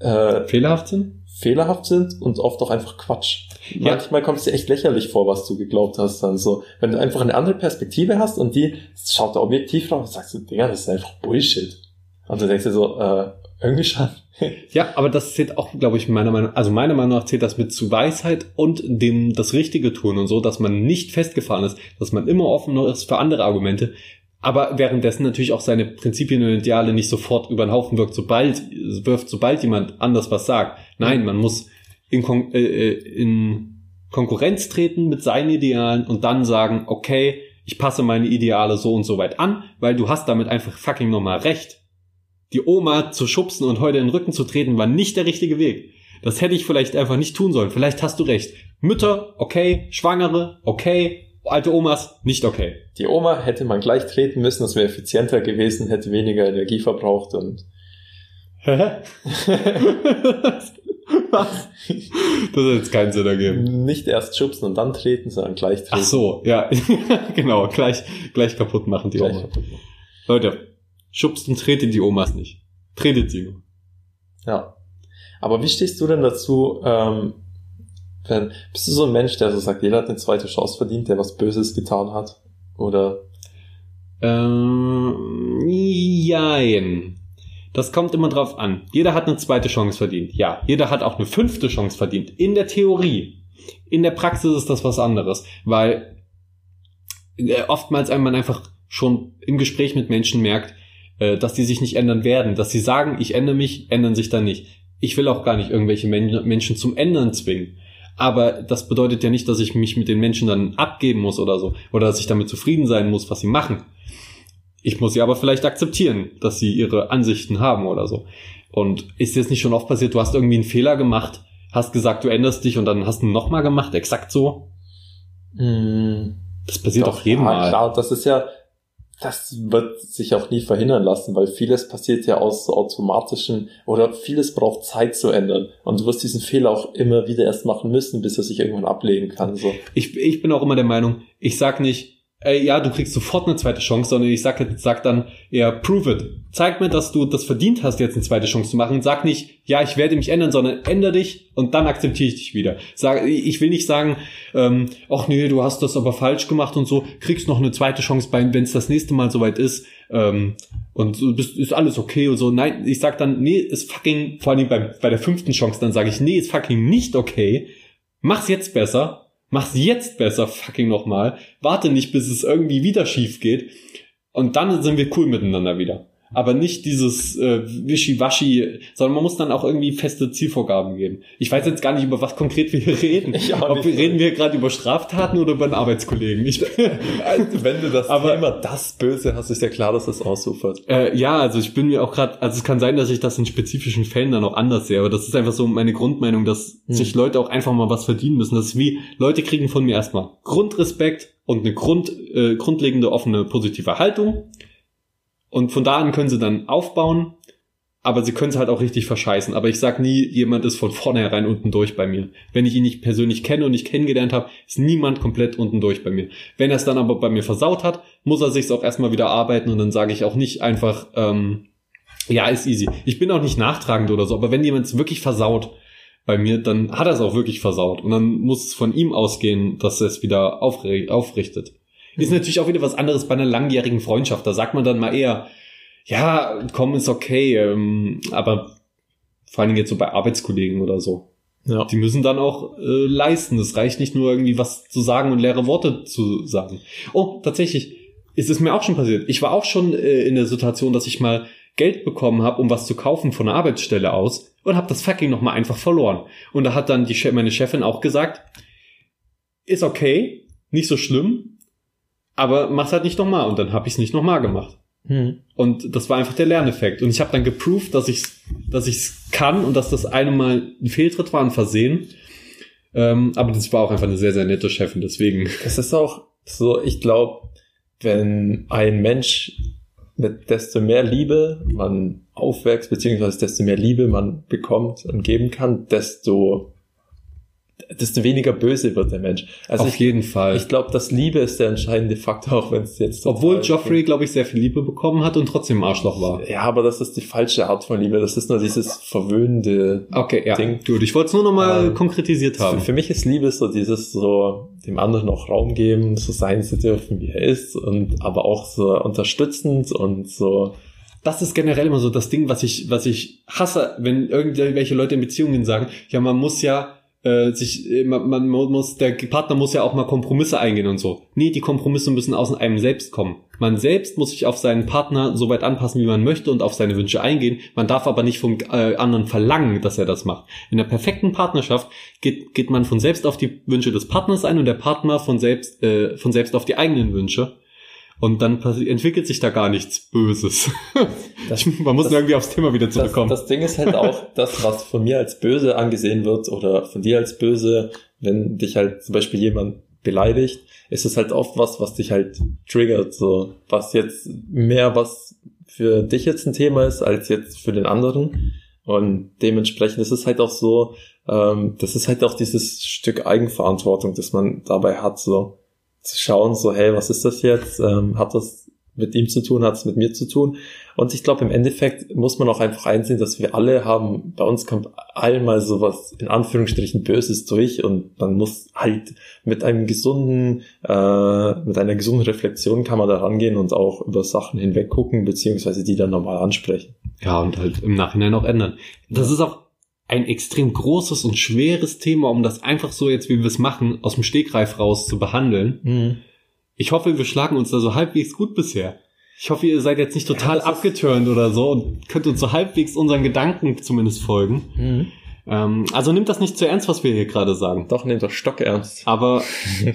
äh, fehlerhaft sind? Fehlerhaft sind und oft auch einfach Quatsch. Ja. Manchmal kommt es dir echt lächerlich vor, was du geglaubt hast. Dann so, wenn du einfach eine andere Perspektive hast und die schaut da objektiv drauf und sagst du, Digga, das ist einfach Bullshit. Und du denkst dir so, äh, irgendwie schon. <laughs> ja, aber das zählt auch, glaube ich, meiner Meinung, also meiner Meinung nach zählt das mit zu Weisheit und dem das Richtige tun und so, dass man nicht festgefahren ist, dass man immer offen ist für andere Argumente, aber währenddessen natürlich auch seine Prinzipien und Ideale nicht sofort über den Haufen wirkt, sobald, wirft, sobald jemand anders was sagt. Nein, man muss in, Kon äh, äh, in Konkurrenz treten mit seinen Idealen und dann sagen, okay, ich passe meine Ideale so und so weit an, weil du hast damit einfach fucking nochmal recht. Die Oma zu schubsen und heute in den Rücken zu treten, war nicht der richtige Weg. Das hätte ich vielleicht einfach nicht tun sollen. Vielleicht hast du recht. Mütter, okay. Schwangere, okay. Alte Omas, nicht okay. Die Oma hätte man gleich treten müssen, das wäre effizienter gewesen, hätte weniger Energie verbraucht und. <laughs> <laughs> <laughs> Was? Das hat jetzt keinen Sinn ergeben. Nicht erst schubsen und dann treten, sondern gleich treten. Ach so, ja. <laughs> genau, gleich, gleich kaputt machen die gleich Oma. Machen. Leute, schubst und tretet die Omas nicht. Tretet sie nur. Ja. Aber wie stehst du denn dazu, ähm, wenn, bist du so ein Mensch, der so sagt, jeder hat eine zweite Chance verdient, der was Böses getan hat? Oder? Ähm, jein. Das kommt immer drauf an. Jeder hat eine zweite Chance verdient. Ja, jeder hat auch eine fünfte Chance verdient. In der Theorie. In der Praxis ist das was anderes, weil äh, oftmals man einfach schon im Gespräch mit Menschen merkt, äh, dass die sich nicht ändern werden, dass sie sagen, ich ändere mich, ändern sich dann nicht. Ich will auch gar nicht irgendwelche Menschen zum Ändern zwingen. Aber das bedeutet ja nicht, dass ich mich mit den Menschen dann abgeben muss oder so. Oder dass ich damit zufrieden sein muss, was sie machen. Ich muss sie aber vielleicht akzeptieren, dass sie ihre Ansichten haben oder so. Und ist jetzt nicht schon oft passiert, du hast irgendwie einen Fehler gemacht, hast gesagt, du änderst dich und dann hast du ihn nochmal gemacht, exakt so? Mm, das passiert doch, auf jeden ja, Mal. Klar, das ist ja, das wird sich auch nie verhindern lassen, weil vieles passiert ja aus so automatischen oder vieles braucht Zeit zu ändern. Und du wirst diesen Fehler auch immer wieder erst machen müssen, bis er sich irgendwann ablegen kann. So. Ich, ich bin auch immer der Meinung, ich sag nicht, ey, ja, du kriegst sofort eine zweite Chance, sondern ich sag, sag dann eher, prove it. Zeig mir, dass du das verdient hast, jetzt eine zweite Chance zu machen. Sag nicht, ja, ich werde mich ändern, sondern änder dich und dann akzeptiere ich dich wieder. Sag, ich will nicht sagen, ähm, ach nee, du hast das aber falsch gemacht und so, kriegst noch eine zweite Chance, wenn es das nächste Mal soweit ist. Ähm, und bist, ist alles okay und so. Nein, ich sag dann, nee, ist fucking, vor allem bei, bei der fünften Chance, dann sage ich, nee, ist fucking nicht okay. Mach's jetzt besser Mach's jetzt besser, fucking nochmal. Warte nicht, bis es irgendwie wieder schief geht. Und dann sind wir cool miteinander wieder aber nicht dieses äh, Wischiwaschi, sondern man muss dann auch irgendwie feste Zielvorgaben geben. Ich weiß jetzt gar nicht, über was konkret wir hier reden. Ich auch Ob nicht. reden wir gerade über Straftaten oder über einen Arbeitskollegen? Ich, also, wenn du das aber, Thema das Böse hast, ist ja klar, dass das ausufert. Äh, ja, also ich bin mir auch gerade, also es kann sein, dass ich das in spezifischen Fällen dann auch anders sehe, aber das ist einfach so meine Grundmeinung, dass hm. sich Leute auch einfach mal was verdienen müssen. Das ist wie, Leute kriegen von mir erstmal Grundrespekt und eine Grund, äh, grundlegende offene positive Haltung und von da an können sie dann aufbauen, aber sie können es halt auch richtig verscheißen. Aber ich sag nie, jemand ist von vornherein unten durch bei mir. Wenn ich ihn nicht persönlich kenne und nicht kennengelernt habe, ist niemand komplett unten durch bei mir. Wenn er es dann aber bei mir versaut hat, muss er sich's auch erstmal wieder arbeiten und dann sage ich auch nicht einfach, ähm, ja, ist easy. Ich bin auch nicht nachtragend oder so, aber wenn jemand es wirklich versaut bei mir, dann hat er es auch wirklich versaut. Und dann muss es von ihm ausgehen, dass er es wieder aufrichtet. Ist natürlich auch wieder was anderes bei einer langjährigen Freundschaft. Da sagt man dann mal eher, ja, komm, ist okay, ähm, aber vor allen Dingen jetzt so bei Arbeitskollegen oder so. Ja. Die müssen dann auch äh, leisten. Es reicht nicht nur irgendwie was zu sagen und leere Worte zu sagen. Oh, tatsächlich, ist es mir auch schon passiert. Ich war auch schon äh, in der Situation, dass ich mal Geld bekommen habe, um was zu kaufen von der Arbeitsstelle aus und habe das fucking nochmal einfach verloren. Und da hat dann die, meine Chefin auch gesagt, ist okay, nicht so schlimm, aber mach's halt nicht nochmal. Und dann habe ich es nicht nochmal gemacht. Hm. Und das war einfach der Lerneffekt. Und ich habe dann geproved, dass ich dass ich's kann und dass das eine Mal ein Fehltritt war, ein Versehen. Ähm, aber das war auch einfach eine sehr, sehr nette Chefin, deswegen. Es ist auch so, ich glaube, wenn ein Mensch mit desto mehr Liebe man aufwächst, beziehungsweise desto mehr Liebe man bekommt und geben kann, desto desto weniger böse wird der Mensch. Also Auf ich, jeden Fall. Ich glaube, dass Liebe ist der entscheidende Faktor, <laughs> auch wenn es jetzt. Obwohl Joffrey, glaube ich, sehr viel Liebe bekommen hat und trotzdem Arschloch war. Ja, aber das ist die falsche Art von Liebe. Das ist nur dieses verwöhnende okay, ja. Ding. Gut, ich wollte es nur nochmal ähm, konkretisiert haben. Für, für, mich ist Liebe so dieses so dem anderen auch Raum geben, so sein zu dürfen, wie er ist und aber auch so unterstützend und so das ist generell immer so das Ding, was ich, was ich hasse, wenn irgendwelche Leute in Beziehungen sagen, ja, man muss ja äh, sich, äh, man, man muss, der Partner muss ja auch mal Kompromisse eingehen und so. Nee, die Kompromisse müssen aus einem selbst kommen. Man selbst muss sich auf seinen Partner so weit anpassen, wie man möchte und auf seine Wünsche eingehen. Man darf aber nicht vom äh, anderen verlangen, dass er das macht. In der perfekten Partnerschaft geht, geht man von selbst auf die Wünsche des Partners ein und der Partner von selbst, äh, von selbst auf die eigenen Wünsche. Und dann entwickelt sich da gar nichts Böses. <laughs> Das, Man muss das, irgendwie aufs Thema wieder zurückkommen. Das, das Ding ist halt auch, <laughs> das, was von mir als böse angesehen wird oder von dir als böse, wenn dich halt zum Beispiel jemand beleidigt, ist es halt oft was, was dich halt triggert, so was jetzt mehr was für dich jetzt ein Thema ist, als jetzt für den anderen. Und dementsprechend ist es halt auch so, ähm, das ist halt auch dieses Stück Eigenverantwortung, das man dabei hat, so zu schauen, so, hey, was ist das jetzt? Ähm, hat das mit ihm zu tun, hat es mit mir zu tun? Und ich glaube, im Endeffekt muss man auch einfach einsehen, dass wir alle haben, bei uns kommt einmal sowas in Anführungsstrichen Böses durch und man muss halt mit einem gesunden, äh, mit einer gesunden Reflexion kann man da rangehen und auch über Sachen hinweg gucken, beziehungsweise die dann nochmal ansprechen. Ja, und halt im Nachhinein auch ändern. Das ist auch ein extrem großes und schweres Thema, um das einfach so jetzt, wie wir es machen, aus dem Stegreif raus zu behandeln. Mhm. Ich hoffe, wir schlagen uns da so halbwegs gut bisher. Ich hoffe, ihr seid jetzt nicht total ja, abgeturnt oder so und könnt uns so halbwegs unseren Gedanken zumindest folgen. Mhm. Ähm, also nimmt das nicht zu ernst, was wir hier gerade sagen. Doch, nehmt das stock ernst. Aber,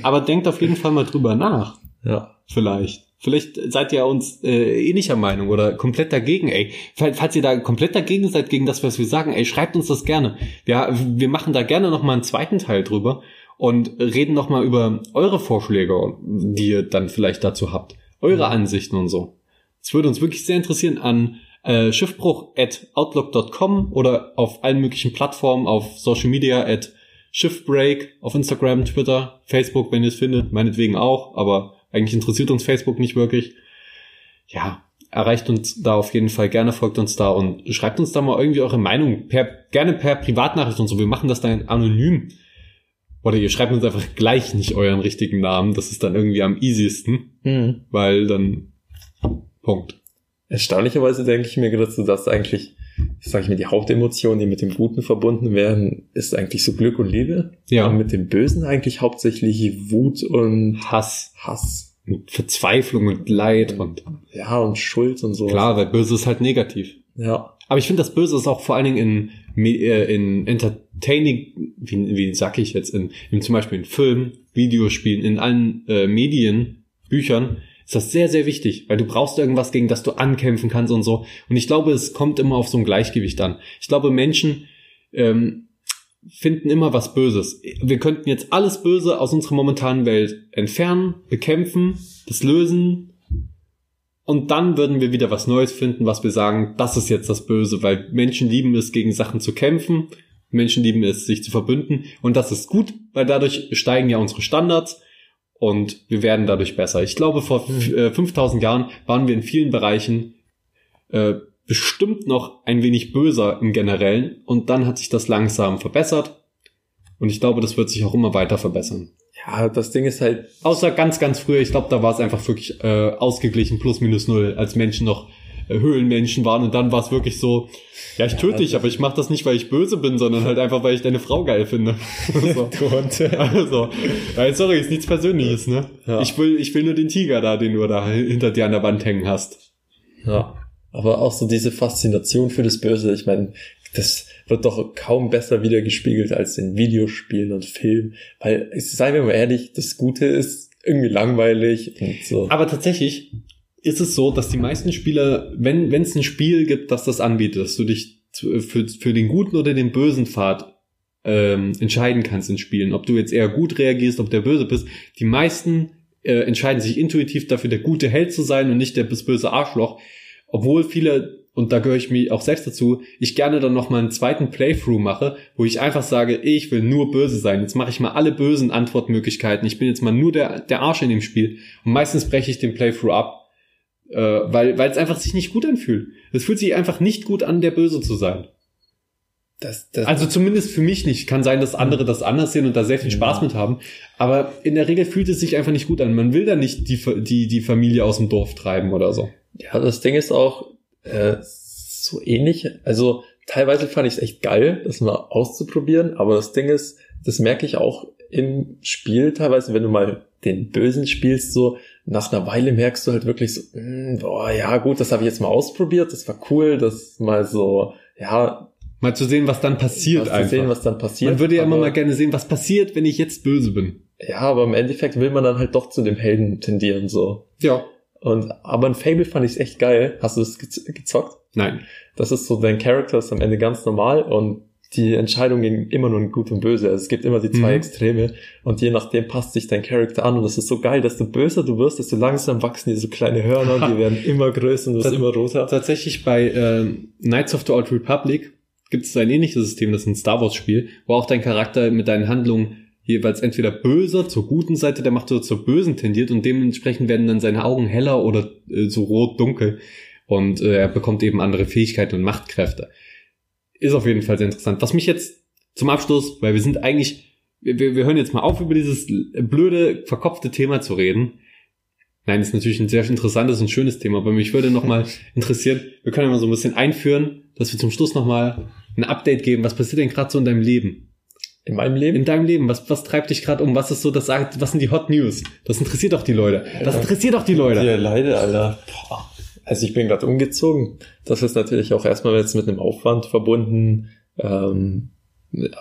aber denkt auf jeden Fall mal drüber nach. Ja. Vielleicht. Vielleicht seid ihr uns äh, ähnlicher Meinung oder komplett dagegen, ey. Falls ihr da komplett dagegen seid, gegen das, was wir sagen, ey, schreibt uns das gerne. Ja, wir machen da gerne nochmal einen zweiten Teil drüber und reden nochmal über eure Vorschläge, die ihr dann vielleicht dazu habt. Eure ja. Ansichten und so. Es würde uns wirklich sehr interessieren an äh, schiffbruch at outlook.com oder auf allen möglichen Plattformen, auf Social Media at Shiftbreak, auf Instagram, Twitter, Facebook, wenn ihr es findet, meinetwegen auch, aber eigentlich interessiert uns Facebook nicht wirklich. Ja, erreicht uns da auf jeden Fall gerne, folgt uns da und schreibt uns da mal irgendwie eure Meinung. Per, gerne per Privatnachricht und so. Wir machen das dann anonym. Oder ihr schreibt uns einfach gleich nicht euren richtigen Namen. Das ist dann irgendwie am easiesten. Mhm. Weil dann Punkt. Erstaunlicherweise denke ich mir gerade, dass eigentlich sage ich mir, die Hauptemotionen, die mit dem Guten verbunden werden, ist eigentlich so Glück und Liebe. Ja. Und mit dem Bösen eigentlich hauptsächlich Wut und Hass, Hass. und Verzweiflung und Leid und Ja, und Schuld und so. klar, weil Böse ist halt negativ. Ja. Aber ich finde, das Böse ist auch vor allen Dingen in, äh, in Entertaining, wie, wie sag ich jetzt, in, in zum Beispiel in Filmen, Videospielen, in allen äh, Medien, Büchern, ist das sehr, sehr wichtig, weil du brauchst irgendwas, gegen das du ankämpfen kannst und so. Und ich glaube, es kommt immer auf so ein Gleichgewicht an. Ich glaube, Menschen ähm, finden immer was Böses. Wir könnten jetzt alles Böse aus unserer momentanen Welt entfernen, bekämpfen, das lösen, und dann würden wir wieder was Neues finden, was wir sagen, das ist jetzt das Böse, weil Menschen lieben es, gegen Sachen zu kämpfen. Menschen lieben es, sich zu verbünden. Und das ist gut, weil dadurch steigen ja unsere Standards und wir werden dadurch besser. Ich glaube, vor f- äh, 5000 Jahren waren wir in vielen Bereichen äh, bestimmt noch ein wenig böser im Generellen und dann hat sich das langsam verbessert. Und ich glaube, das wird sich auch immer weiter verbessern. Ja, das Ding ist halt, Außer ganz, ganz früher, ich glaube, da war es einfach wirklich äh, ausgeglichen, plus minus null, als Menschen noch äh, Höhlenmenschen waren und dann war es wirklich so, ja, ich töte dich, aber ich mache das nicht, weil ich böse bin, sondern halt einfach, weil ich deine Frau geil finde. <laughs> so. Also, ja, sorry, ist nichts Persönliches, ne? Ja. Ich will, ich will nur den Tiger da, den du da hinter dir an der Wand hängen hast. ja. Aber auch so diese Faszination für das Böse, ich meine, das wird doch kaum besser wiedergespiegelt als in Videospielen und Filmen. Weil, seien wir mal ehrlich, das Gute ist irgendwie langweilig und so. Aber tatsächlich ist es so, dass die meisten Spieler, wenn es ein Spiel gibt, das das anbietet, dass du dich für, für den guten oder den bösen Pfad ähm, entscheiden kannst in Spielen, ob du jetzt eher gut reagierst, ob der böse bist. Die meisten äh, entscheiden sich intuitiv dafür, der gute Held zu sein und nicht der bis böse Arschloch. Obwohl viele, und da gehöre ich mir auch selbst dazu, ich gerne dann noch mal einen zweiten Playthrough mache, wo ich einfach sage, ich will nur böse sein. Jetzt mache ich mal alle bösen Antwortmöglichkeiten. Ich bin jetzt mal nur der, der Arsch in dem Spiel. Und meistens breche ich den Playthrough ab, äh, weil weil es einfach sich nicht gut anfühlt. Es fühlt sich einfach nicht gut an, der Böse zu sein. das, das, Also zumindest für mich nicht. Kann sein, dass andere das anders sehen und da sehr viel Spaß Ja. mit haben. Aber in der Regel fühlt es sich einfach nicht gut an. Man will da nicht die, die, die Familie aus dem Dorf treiben oder so. ja, das Ding ist auch äh, so ähnlich. Also teilweise fand ich es echt geil, das mal auszuprobieren. Aber das Ding ist, das merke ich auch im Spiel teilweise, wenn du mal den Bösen spielst, so nach einer Weile merkst du halt wirklich so, mm, boah, ja gut, das habe ich jetzt mal ausprobiert, das war cool, das mal so, ja, Mal zu sehen, was dann passiert was zu sehen, was dann passiert. man würde ja immer mal gerne sehen, was passiert, wenn ich jetzt böse bin. Ja, aber im Endeffekt will man dann halt doch zu dem Helden tendieren, so. Ja. Und, aber in Fable fand ich es echt geil. Hast du es gez- gezockt? Nein. Das ist so, dein Charakter ist am Ende ganz normal und die Entscheidung ging immer nur in gut und böse. Also es gibt immer die zwei Mhm. Extreme und je nachdem passt sich dein Charakter an und das ist so geil, desto böser du wirst, desto langsam wachsen dir so kleine Hörner und die <laughs> werden immer größer und du wirst immer roter. Tatsächlich bei äh, Knights of the Old Republic gibt es ein ähnliches System, das ist ein Star Wars Spiel, wo auch dein Charakter mit deinen Handlungen jeweils entweder böser zur guten Seite der Macht oder zur bösen tendiert und dementsprechend werden dann seine Augen heller oder äh, so rot-dunkel und äh, er bekommt eben andere Fähigkeiten und Machtkräfte. Ist auf jeden Fall sehr interessant. Was mich jetzt zum Abschluss, weil wir sind eigentlich, wir, wir hören jetzt mal auf, über dieses blöde, verkopfte Thema zu reden. Nein, ist natürlich ein sehr interessantes und schönes Thema, aber mich würde nochmal <laughs> interessieren, wir können ja mal so ein bisschen einführen, dass wir zum Schluss nochmal ein Update geben. Was passiert denn gerade so in deinem Leben? In meinem Leben? In deinem Leben, was, was treibt dich gerade um? Was ist so das, was sind die Hot News? Das interessiert doch die Leute. Das interessiert doch die Leute. Ja, leider, Alter. Boah. Also ich bin gerade umgezogen. Das ist natürlich auch erstmal jetzt mit einem Aufwand verbunden, ähm,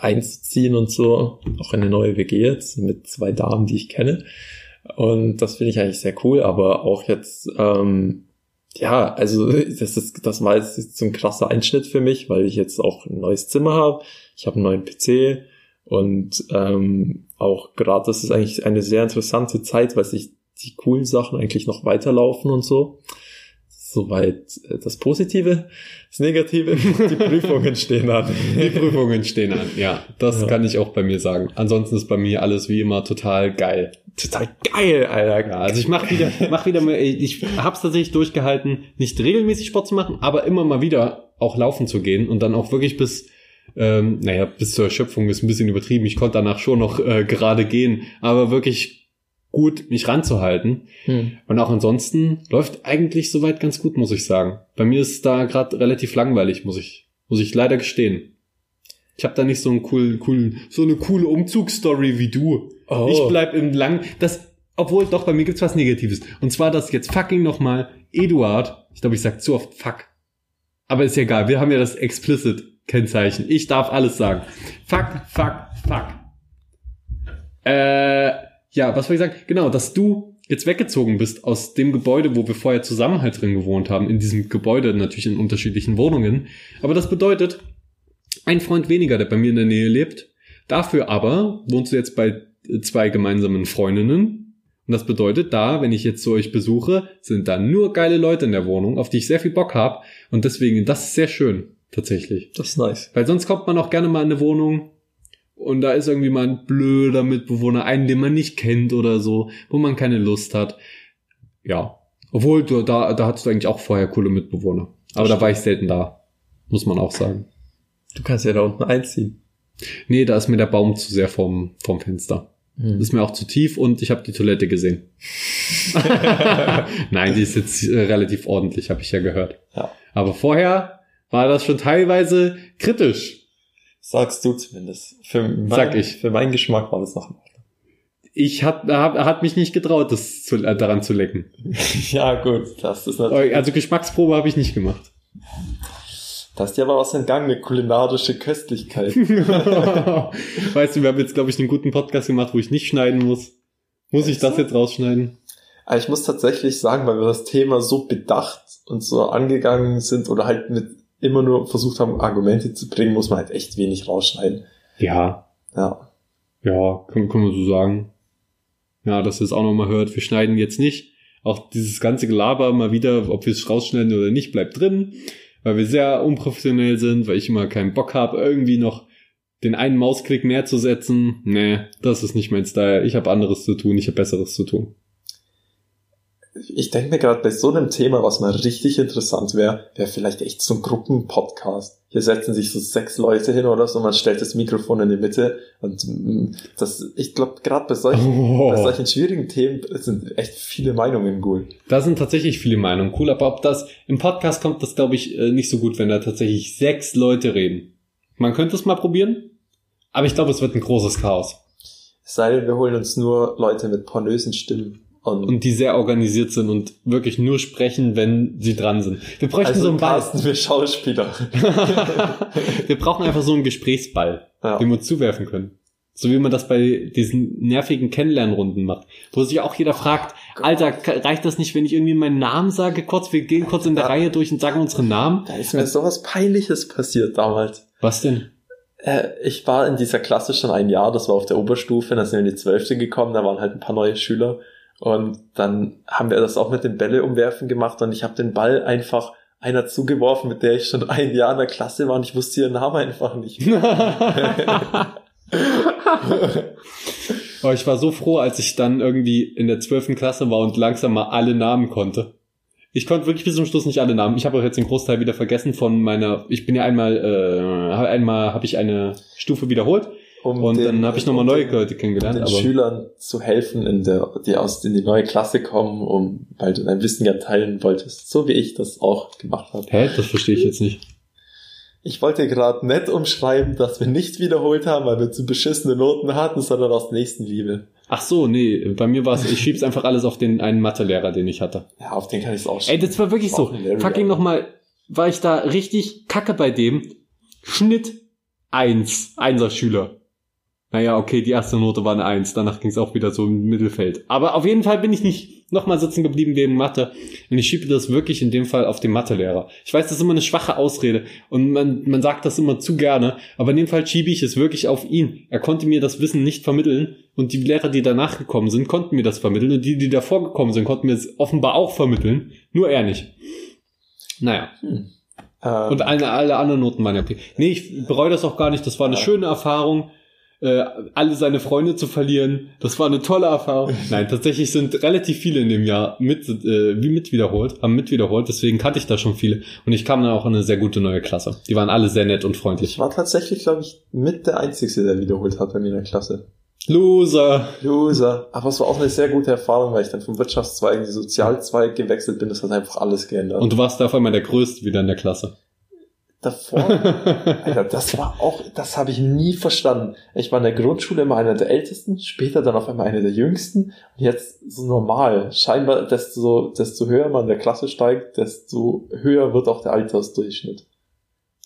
einzuziehen und so. Auch eine neue WG jetzt mit zwei Damen, die ich kenne. Und das finde ich eigentlich sehr cool, aber auch jetzt, ähm, ja, also <laughs> das ist, das war jetzt so ein krasser Einschnitt für mich, weil ich jetzt auch ein neues Zimmer habe. Ich habe einen neuen PC und ähm, auch gerade das ist eigentlich eine sehr interessante Zeit, weil sich die coolen Sachen eigentlich noch weiterlaufen und so. Soweit äh, das Positive. Das Negative, die Prüfungen stehen an. <laughs> Die Prüfungen stehen an. Ja, das Ja. kann ich auch bei mir sagen. Ansonsten ist bei mir alles wie immer total geil. Total geil, Alter. Ja, also ich mache wieder, mach wieder mal, ich hab's tatsächlich durchgehalten, nicht regelmäßig Sport zu machen, aber immer mal wieder auch laufen zu gehen und dann auch wirklich bis, ähm, naja, bis zur Erschöpfung ist ein bisschen übertrieben. Ich konnte danach schon noch äh, gerade gehen, aber wirklich gut mich ranzuhalten. Hm. Und auch ansonsten läuft eigentlich soweit ganz gut, muss ich sagen. Bei mir ist da gerade relativ langweilig, muss ich, Muss ich leider gestehen. Ich habe da nicht so einen coolen, coolen, so eine coole Umzugsstory wie du. Oh. Ich bleib im lang, das, obwohl doch bei mir gibt's was Negatives. Und zwar, dass jetzt fucking nochmal Eduard, ich glaube, ich sag zu oft fuck. Aber ist ja egal, wir haben ja das explicit Kennzeichen. Ich darf alles sagen. Fuck, fuck, fuck. Äh, ja, was ich sagen? Genau, dass du jetzt weggezogen bist aus dem Gebäude, wo wir vorher zusammen halt drin gewohnt haben, in diesem Gebäude natürlich in unterschiedlichen Wohnungen. Aber das bedeutet, ein Freund weniger, der bei mir in der Nähe lebt. Dafür aber wohnst du jetzt bei zwei gemeinsamen Freundinnen. Und das bedeutet, da, wenn ich jetzt zu euch besuche, sind da nur geile Leute in der Wohnung, auf die ich sehr viel Bock habe. Und deswegen, das ist sehr schön, tatsächlich. Das ist nice. Weil sonst kommt man auch gerne mal in eine Wohnung und da ist irgendwie mal ein blöder Mitbewohner, einen, den man nicht kennt oder so, wo man keine Lust hat. Ja. Obwohl, du, da, da hattest du eigentlich auch vorher coole Mitbewohner. Aber da war ich selten da. Muss man auch sagen. Du kannst ja da unten einziehen. Nee, da ist mir der Baum zu sehr vom, vom Fenster. Hm. Ist mir auch zu tief und ich habe die Toilette gesehen. <laughs> Nein, die ist jetzt äh, relativ ordentlich, habe ich ja gehört. Ja. Aber vorher war das schon teilweise kritisch. Sagst du zumindest. Für mein, Sag ich. Für meinen Geschmack war das noch in Ordnung. Ich hat, hab, hat mich nicht getraut, das zu, äh, daran zu lecken. <laughs> ja, gut. Das ist natürlich. Also Geschmacksprobe habe ich nicht gemacht. Da ist dir aber was entgangen, eine kulinarische Köstlichkeit. <laughs> weißt du, wir haben jetzt, glaube ich, einen guten Podcast gemacht, wo ich nicht schneiden muss. Muss ich das jetzt rausschneiden? Ich muss tatsächlich sagen, weil wir das Thema so bedacht und so angegangen sind oder halt mit immer nur versucht haben, Argumente zu bringen, muss man halt echt wenig rausschneiden. Ja, Ja. ja, kann, kann man so sagen. Ja, dass ihr es auch nochmal hört. Wir schneiden jetzt nicht. Auch dieses ganze Gelaber mal wieder, ob wir es rausschneiden oder nicht, bleibt drin. Weil wir sehr unprofessionell sind, weil ich immer keinen Bock habe, irgendwie noch den einen Mausklick mehr zu setzen. Nee, das ist nicht mein Style. Ich habe anderes zu tun, ich habe Besseres zu tun. Ich denke mir gerade bei so einem Thema, was mal richtig interessant wäre, wäre vielleicht echt so ein Gruppenpodcast. Hier setzen sich so sechs Leute hin oder so, man stellt das Mikrofon in die Mitte und mm, das, ich glaube, gerade bei solchen, bei Oh, solchen schwierigen Themen sind echt viele Meinungen gut. da sind tatsächlich viele Meinungen. Cool, aber ob das im Podcast kommt, das glaube ich äh, nicht so gut, wenn da tatsächlich sechs Leute reden. Man könnte es mal probieren, aber ich glaube, es wird ein großes Chaos. Es sei denn, wir holen uns nur Leute mit pornösen Stimmen. Und, Und die sehr organisiert sind und wirklich nur sprechen, wenn sie dran sind. Wir bräuchten also so einen Ball. casten wir Schauspieler. <laughs> wir brauchen einfach so einen Gesprächsball, Ja. den wir uns zuwerfen können. So wie man das bei diesen nervigen Kennenlernrunden macht. Wo sich auch jeder fragt, Alter, ka- reicht das nicht, wenn ich irgendwie meinen Namen sage? Kurz, wir gehen kurz in der Ja. Reihe durch und sagen unseren Namen. Da ist mir sowas Peinliches passiert damals. Was denn? Äh, ich war in dieser Klasse schon ein Jahr, das war auf der Oberstufe, dann sind wir in die Zwölfte gekommen, da waren halt ein paar neue Schüler und dann haben wir das auch mit dem Bälle umwerfen gemacht und ich habe den Ball einfach einer zugeworfen, mit der ich schon ein Jahr in der Klasse war und ich wusste ihren Namen einfach nicht. Oh, ich war so froh, als ich dann irgendwie in der zwölften Klasse war und langsam mal alle Namen konnte. Ich konnte wirklich bis zum Schluss nicht alle Namen. Ich habe auch jetzt den Großteil wieder vergessen von meiner. Ich bin ja einmal, äh, einmal habe ich eine Stufe wiederholt Um und den- dann habe ich nochmal um neue Leute kennengelernt. den Aber Schülern zu helfen, in der, die aus in die neue Klasse kommen, um weil du dein Wissen ja teilen wolltest, so wie ich das auch gemacht habe. hä, das verstehe ich jetzt nicht. Ich wollte gerade nett umschreiben, dass wir nicht wiederholt haben, weil wir zu beschissene Noten hatten, sondern aus Nächstenliebe. Ach so, nee, bei mir war es. Ich schieb's einfach alles auf den einen Mathelehrer, den ich hatte. Ja, auf den kann ich es auch Ey, das war wirklich War so. Fucking nochmal, war ich da richtig kacke bei dem. Schnitt eins, einser Schüler. Naja, okay, die erste Note war eine Eins, danach ging es auch wieder so im Mittelfeld. Aber auf jeden Fall bin ich nicht nochmal sitzen geblieben wegen Mathe. Und ich schiebe das wirklich in dem Fall auf den Mathelehrer. Ich weiß, das ist immer eine schwache Ausrede und man, man sagt das immer zu gerne, aber in dem Fall schiebe ich es wirklich auf ihn. Er konnte mir das Wissen nicht vermitteln und die Lehrer, die danach gekommen sind, konnten mir das vermitteln und die, die davor gekommen sind, konnten mir es offenbar auch vermitteln, nur er nicht. Naja. Ähm, Und alle, alle anderen Noten waren ja okay. Nee, ich bereue das auch gar nicht. Das war eine schöne Erfahrung, äh, alle seine Freunde zu verlieren. Das war eine tolle Erfahrung. <laughs> Nein, tatsächlich sind relativ viele in dem Jahr mit, äh, wie mit wiederholt, haben mit wiederholt. Deswegen kannte ich da schon viele. Und ich kam dann auch in eine sehr gute neue Klasse. Die waren alle sehr nett und ich freundlich. war tatsächlich, glaube ich, mit der Einzige, der wiederholt hat bei mir in der Klasse. Loser. Loser. Aber es war auch eine sehr gute Erfahrung, weil ich dann vom Wirtschaftszweig in die Sozialzweig gewechselt bin. Das hat einfach alles geändert. Und du warst da auf einmal der Größte wieder in der Klasse. Davor, Alter, das war auch, das habe ich nie verstanden. Ich war in der Grundschule immer einer der Ältesten, später dann auf einmal einer der Jüngsten und jetzt so normal. Scheinbar, desto, desto höher man in der Klasse steigt, desto höher wird auch der Altersdurchschnitt.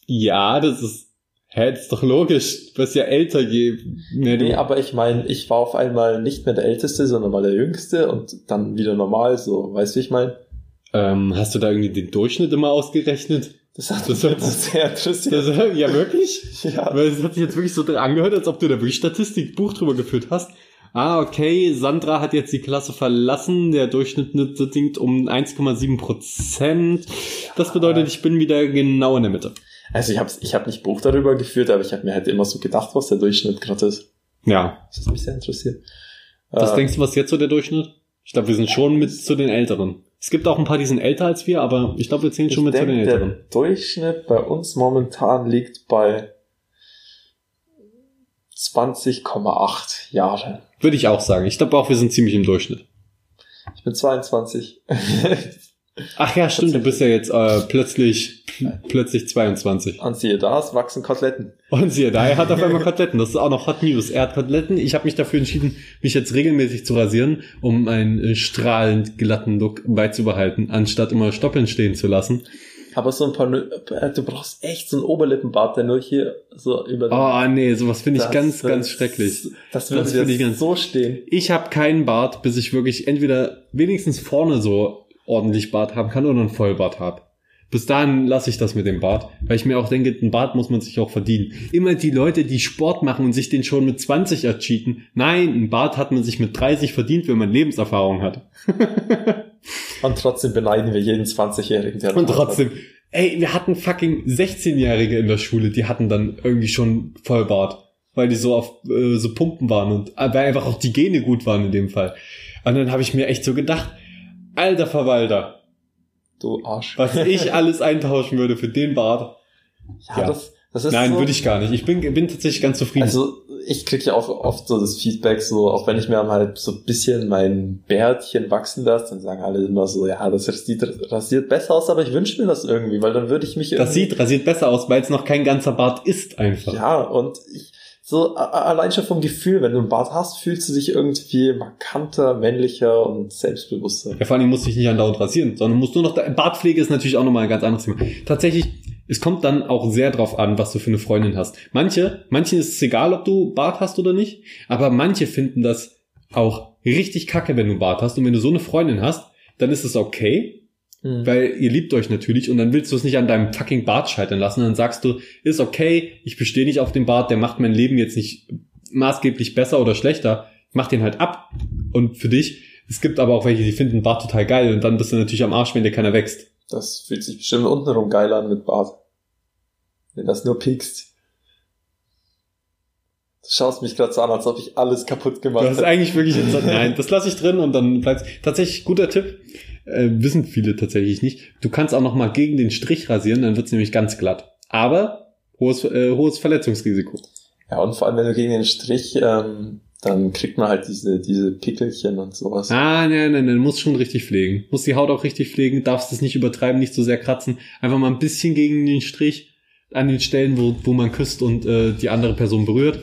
Ja, das ist, hä, das ist doch logisch. Du wirst ja älter je, nee, nee aber ich meine, ich war auf einmal nicht mehr der Älteste, sondern mal der Jüngste und dann wieder normal, so, weißt du, wie ich meine? Ähm, hast du da irgendwie den Durchschnitt immer ausgerechnet? Das hat das mich sehr interessiert. Das, ja, wirklich? <laughs> Ja. Weil es hat sich jetzt wirklich so angehört, als ob du da wirklich Statistikbuch drüber geführt hast. Ah, okay, Sandra hat jetzt die Klasse verlassen, der Durchschnitt sinkt um 1,7 Prozent. Das bedeutet, ich bin wieder genau in der Mitte. Also ich habe ich hab nicht Buch darüber geführt, aber ich habe mir halt immer so gedacht, was der Durchschnitt gerade ist. Ja. Das hat mich sehr interessiert. Was äh, denkst du, was jetzt so der Durchschnitt? Ich glaube, wir sind schon mit zu den Älteren. Es gibt auch ein paar, die sind älter als wir, aber ich glaube, wir zählen schon mit denk, zu den Älteren. Der Durchschnitt bei uns momentan liegt bei 20,8 Jahre. Würde ich auch sagen. Ich glaube auch, wir sind ziemlich im Durchschnitt. Ich bin 22. Ach ja, stimmt, du bist ja jetzt äh, plötzlich <laughs> plötzlich 22. Und siehe da, es wachsen Koteletten. Und siehe da, er hat auf <laughs> einmal Koteletten. Das ist auch noch Hot News. Er hat Koteletten. Ich habe mich dafür entschieden, mich jetzt regelmäßig zu rasieren, um einen äh, strahlend glatten Look beizubehalten, anstatt immer Stoppeln stehen zu lassen. Aber so ein paar, äh, du brauchst echt so einen Oberlippenbart, der nur hier so über. Oh nee, sowas finde ich ganz, das, ganz schrecklich. Das würde das ich ganz so stehen. Ich habe keinen Bart, bis ich wirklich entweder wenigstens vorne so ordentlich Bart haben kann oder einen Vollbart habe. Bis dahin lasse ich das mit dem Bart, weil ich mir auch denke, ein Bart muss man sich auch verdienen. Immer die Leute, die Sport machen und sich den schon mit 20 ercheaten. Nein, ein Bart hat man sich mit 30 verdient, wenn man Lebenserfahrung hat. <laughs> und trotzdem beneiden wir jeden 20-Jährigen, der Und trotzdem, hat. ey, wir hatten fucking 16-Jährige in der Schule, die hatten dann irgendwie schon Vollbart, weil die so auf äh, so Pumpen waren und äh, weil einfach auch die Gene gut waren in dem Fall. Und dann habe ich mir echt so gedacht, alter Verwalter, Du Arsch. Was ich alles eintauschen würde für den Bart. Ja, ja. Das, das ist Nein, so, würde ich gar nicht. Ich bin, bin tatsächlich ganz zufrieden. Also ich kriege ja auch oft so das Feedback, so auch wenn ich mir mal so ein bisschen mein Bärtchen wachsen lasse, dann sagen alle immer so, ja, das sieht rasiert besser aus, aber ich wünsche mir das irgendwie, weil dann würde ich mich. Das sieht rasiert besser aus, weil es noch kein ganzer Bart ist einfach. Ja, und ich, so allein schon vom Gefühl, wenn du einen Bart hast, fühlst du dich irgendwie markanter, männlicher und selbstbewusster. Ja, vor allem musst du dich nicht andauernd rasieren, sondern musst nur noch, Bartpflege ist natürlich auch nochmal ein ganz anderes Thema. Tatsächlich, es kommt dann auch sehr drauf an, was du für eine Freundin hast. Manche, manchen ist es egal, ob du Bart hast oder nicht, aber manche finden das auch richtig kacke, wenn du Bart hast und wenn du so eine Freundin hast, dann ist es okay, Mhm. Weil ihr liebt euch natürlich und dann willst du es nicht an deinem fucking Bart scheitern lassen. dann sagst du, ist okay, ich bestehe nicht auf dem Bart, der macht mein Leben jetzt nicht maßgeblich besser oder schlechter. Mach den halt ab. Und für dich, es gibt aber auch welche, die finden Bart total geil und dann bist du natürlich am Arsch, wenn dir keiner wächst. Das fühlt sich bestimmt untenrum geil an mit Bart. Wenn das nur piekst. Du schaust mich gerade so an, als ob ich alles kaputt gemacht hätte. Das ist eigentlich wirklich <laughs> interessant. Nein, das lasse ich drin und dann bleibt tatsächlich guter Tipp. Äh, wissen viele tatsächlich nicht. Du kannst auch noch mal gegen den Strich rasieren, dann wird's nämlich ganz glatt. Aber hohes, äh, hohes Verletzungsrisiko. Ja, und vor allem, wenn du gegen den Strich, ähm, dann kriegt man halt diese, diese Pickelchen und sowas. Ah, nein, nein, nein, muss schon richtig pflegen. Muss die Haut auch richtig pflegen, darfst es nicht übertreiben, nicht so sehr kratzen. Einfach mal ein bisschen gegen den Strich an den Stellen, wo, wo man küsst und äh, die andere Person berührt.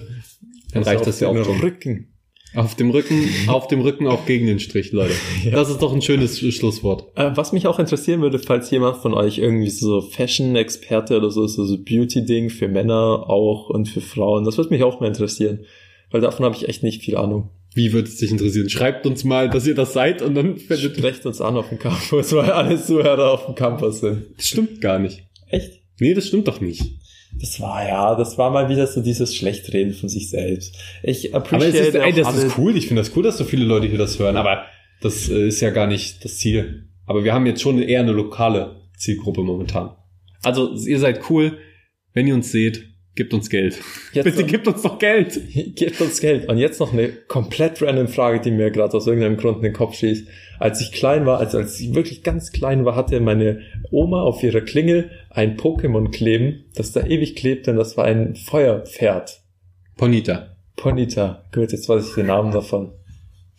Dann das reicht das ja auch schon. Rücken. Auf dem Rücken, <laughs> auf dem Rücken auch gegen den Strich, Leute. Ja. Das ist doch ein schönes Schlusswort. Äh, was mich auch interessieren würde, falls jemand von euch irgendwie so Fashion-Experte oder so ist, so, so Beauty-Ding für Männer auch und für Frauen, das würde mich auch mal interessieren. Weil davon habe ich echt nicht viel Ahnung. Wie würde es dich interessieren? Schreibt uns mal, dass ihr das seid und dann Sprecht uns an auf dem Campus, weil alle Zuhörer auf dem Campus sind. Das stimmt gar nicht. Echt? Nee, das stimmt doch nicht. Das war ja, das war mal wieder so dieses Schlechtreden von sich selbst. Ich appreciate aber ist, ey, das ist cool. Ich finde das cool, dass so viele Leute hier das hören, aber das äh, ist ja gar nicht das Ziel. Aber wir haben jetzt schon eher eine lokale Zielgruppe momentan. Also ihr seid cool, wenn ihr uns seht, Gebt uns Geld. Jetzt Bitte gebt uns doch Geld. <laughs> Gebt uns Geld. Und jetzt noch eine komplett random Frage, die mir gerade aus irgendeinem Grund in den Kopf schießt. Als ich klein war, also als ich wirklich ganz klein war, hatte meine Oma auf ihrer Klingel ein Pokémon kleben, das da ewig klebte und das war ein Feuerpferd. Ponita. Ponita. Gut, jetzt weiß ich den Namen davon.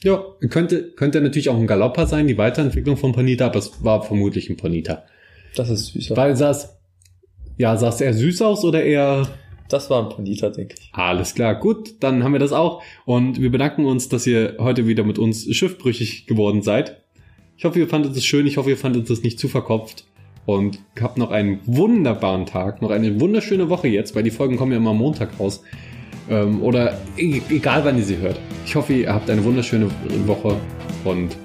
Ja, könnte, könnte natürlich auch ein Galopper sein, die Weiterentwicklung von Ponita, aber es war vermutlich ein Ponita. Das ist süß. Weil das Ja, es eher süß aus oder eher Das war ein Pandita, denke ich. Alles klar, gut, dann haben wir das auch. Und wir bedanken uns, dass ihr heute wieder mit uns schiffbrüchig geworden seid. Ich hoffe, ihr fandet es schön. Ich hoffe, ihr fandet es nicht zu verkopft. Und habt noch einen wunderbaren Tag, noch eine wunderschöne Woche jetzt, weil die Folgen kommen ja immer am Montag raus. Ähm, oder e egal, wann ihr sie hört. Ich hoffe, ihr habt eine wunderschöne Woche und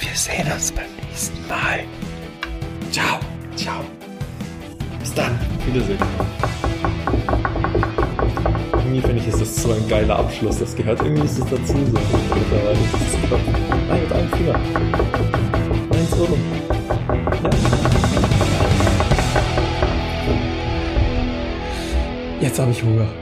Wir sehen uns beim nächsten Mal. ciao. Ciao. Bis dann. Wiedersehen. Irgendwie finde ich, ist das so ein geiler Abschluss. Das gehört irgendwie ist das dazu. So. Mittlerweile ist es Knopf. Nein, mit einem Finger. Nein, so rum. Ja. Jetzt habe ich Hunger.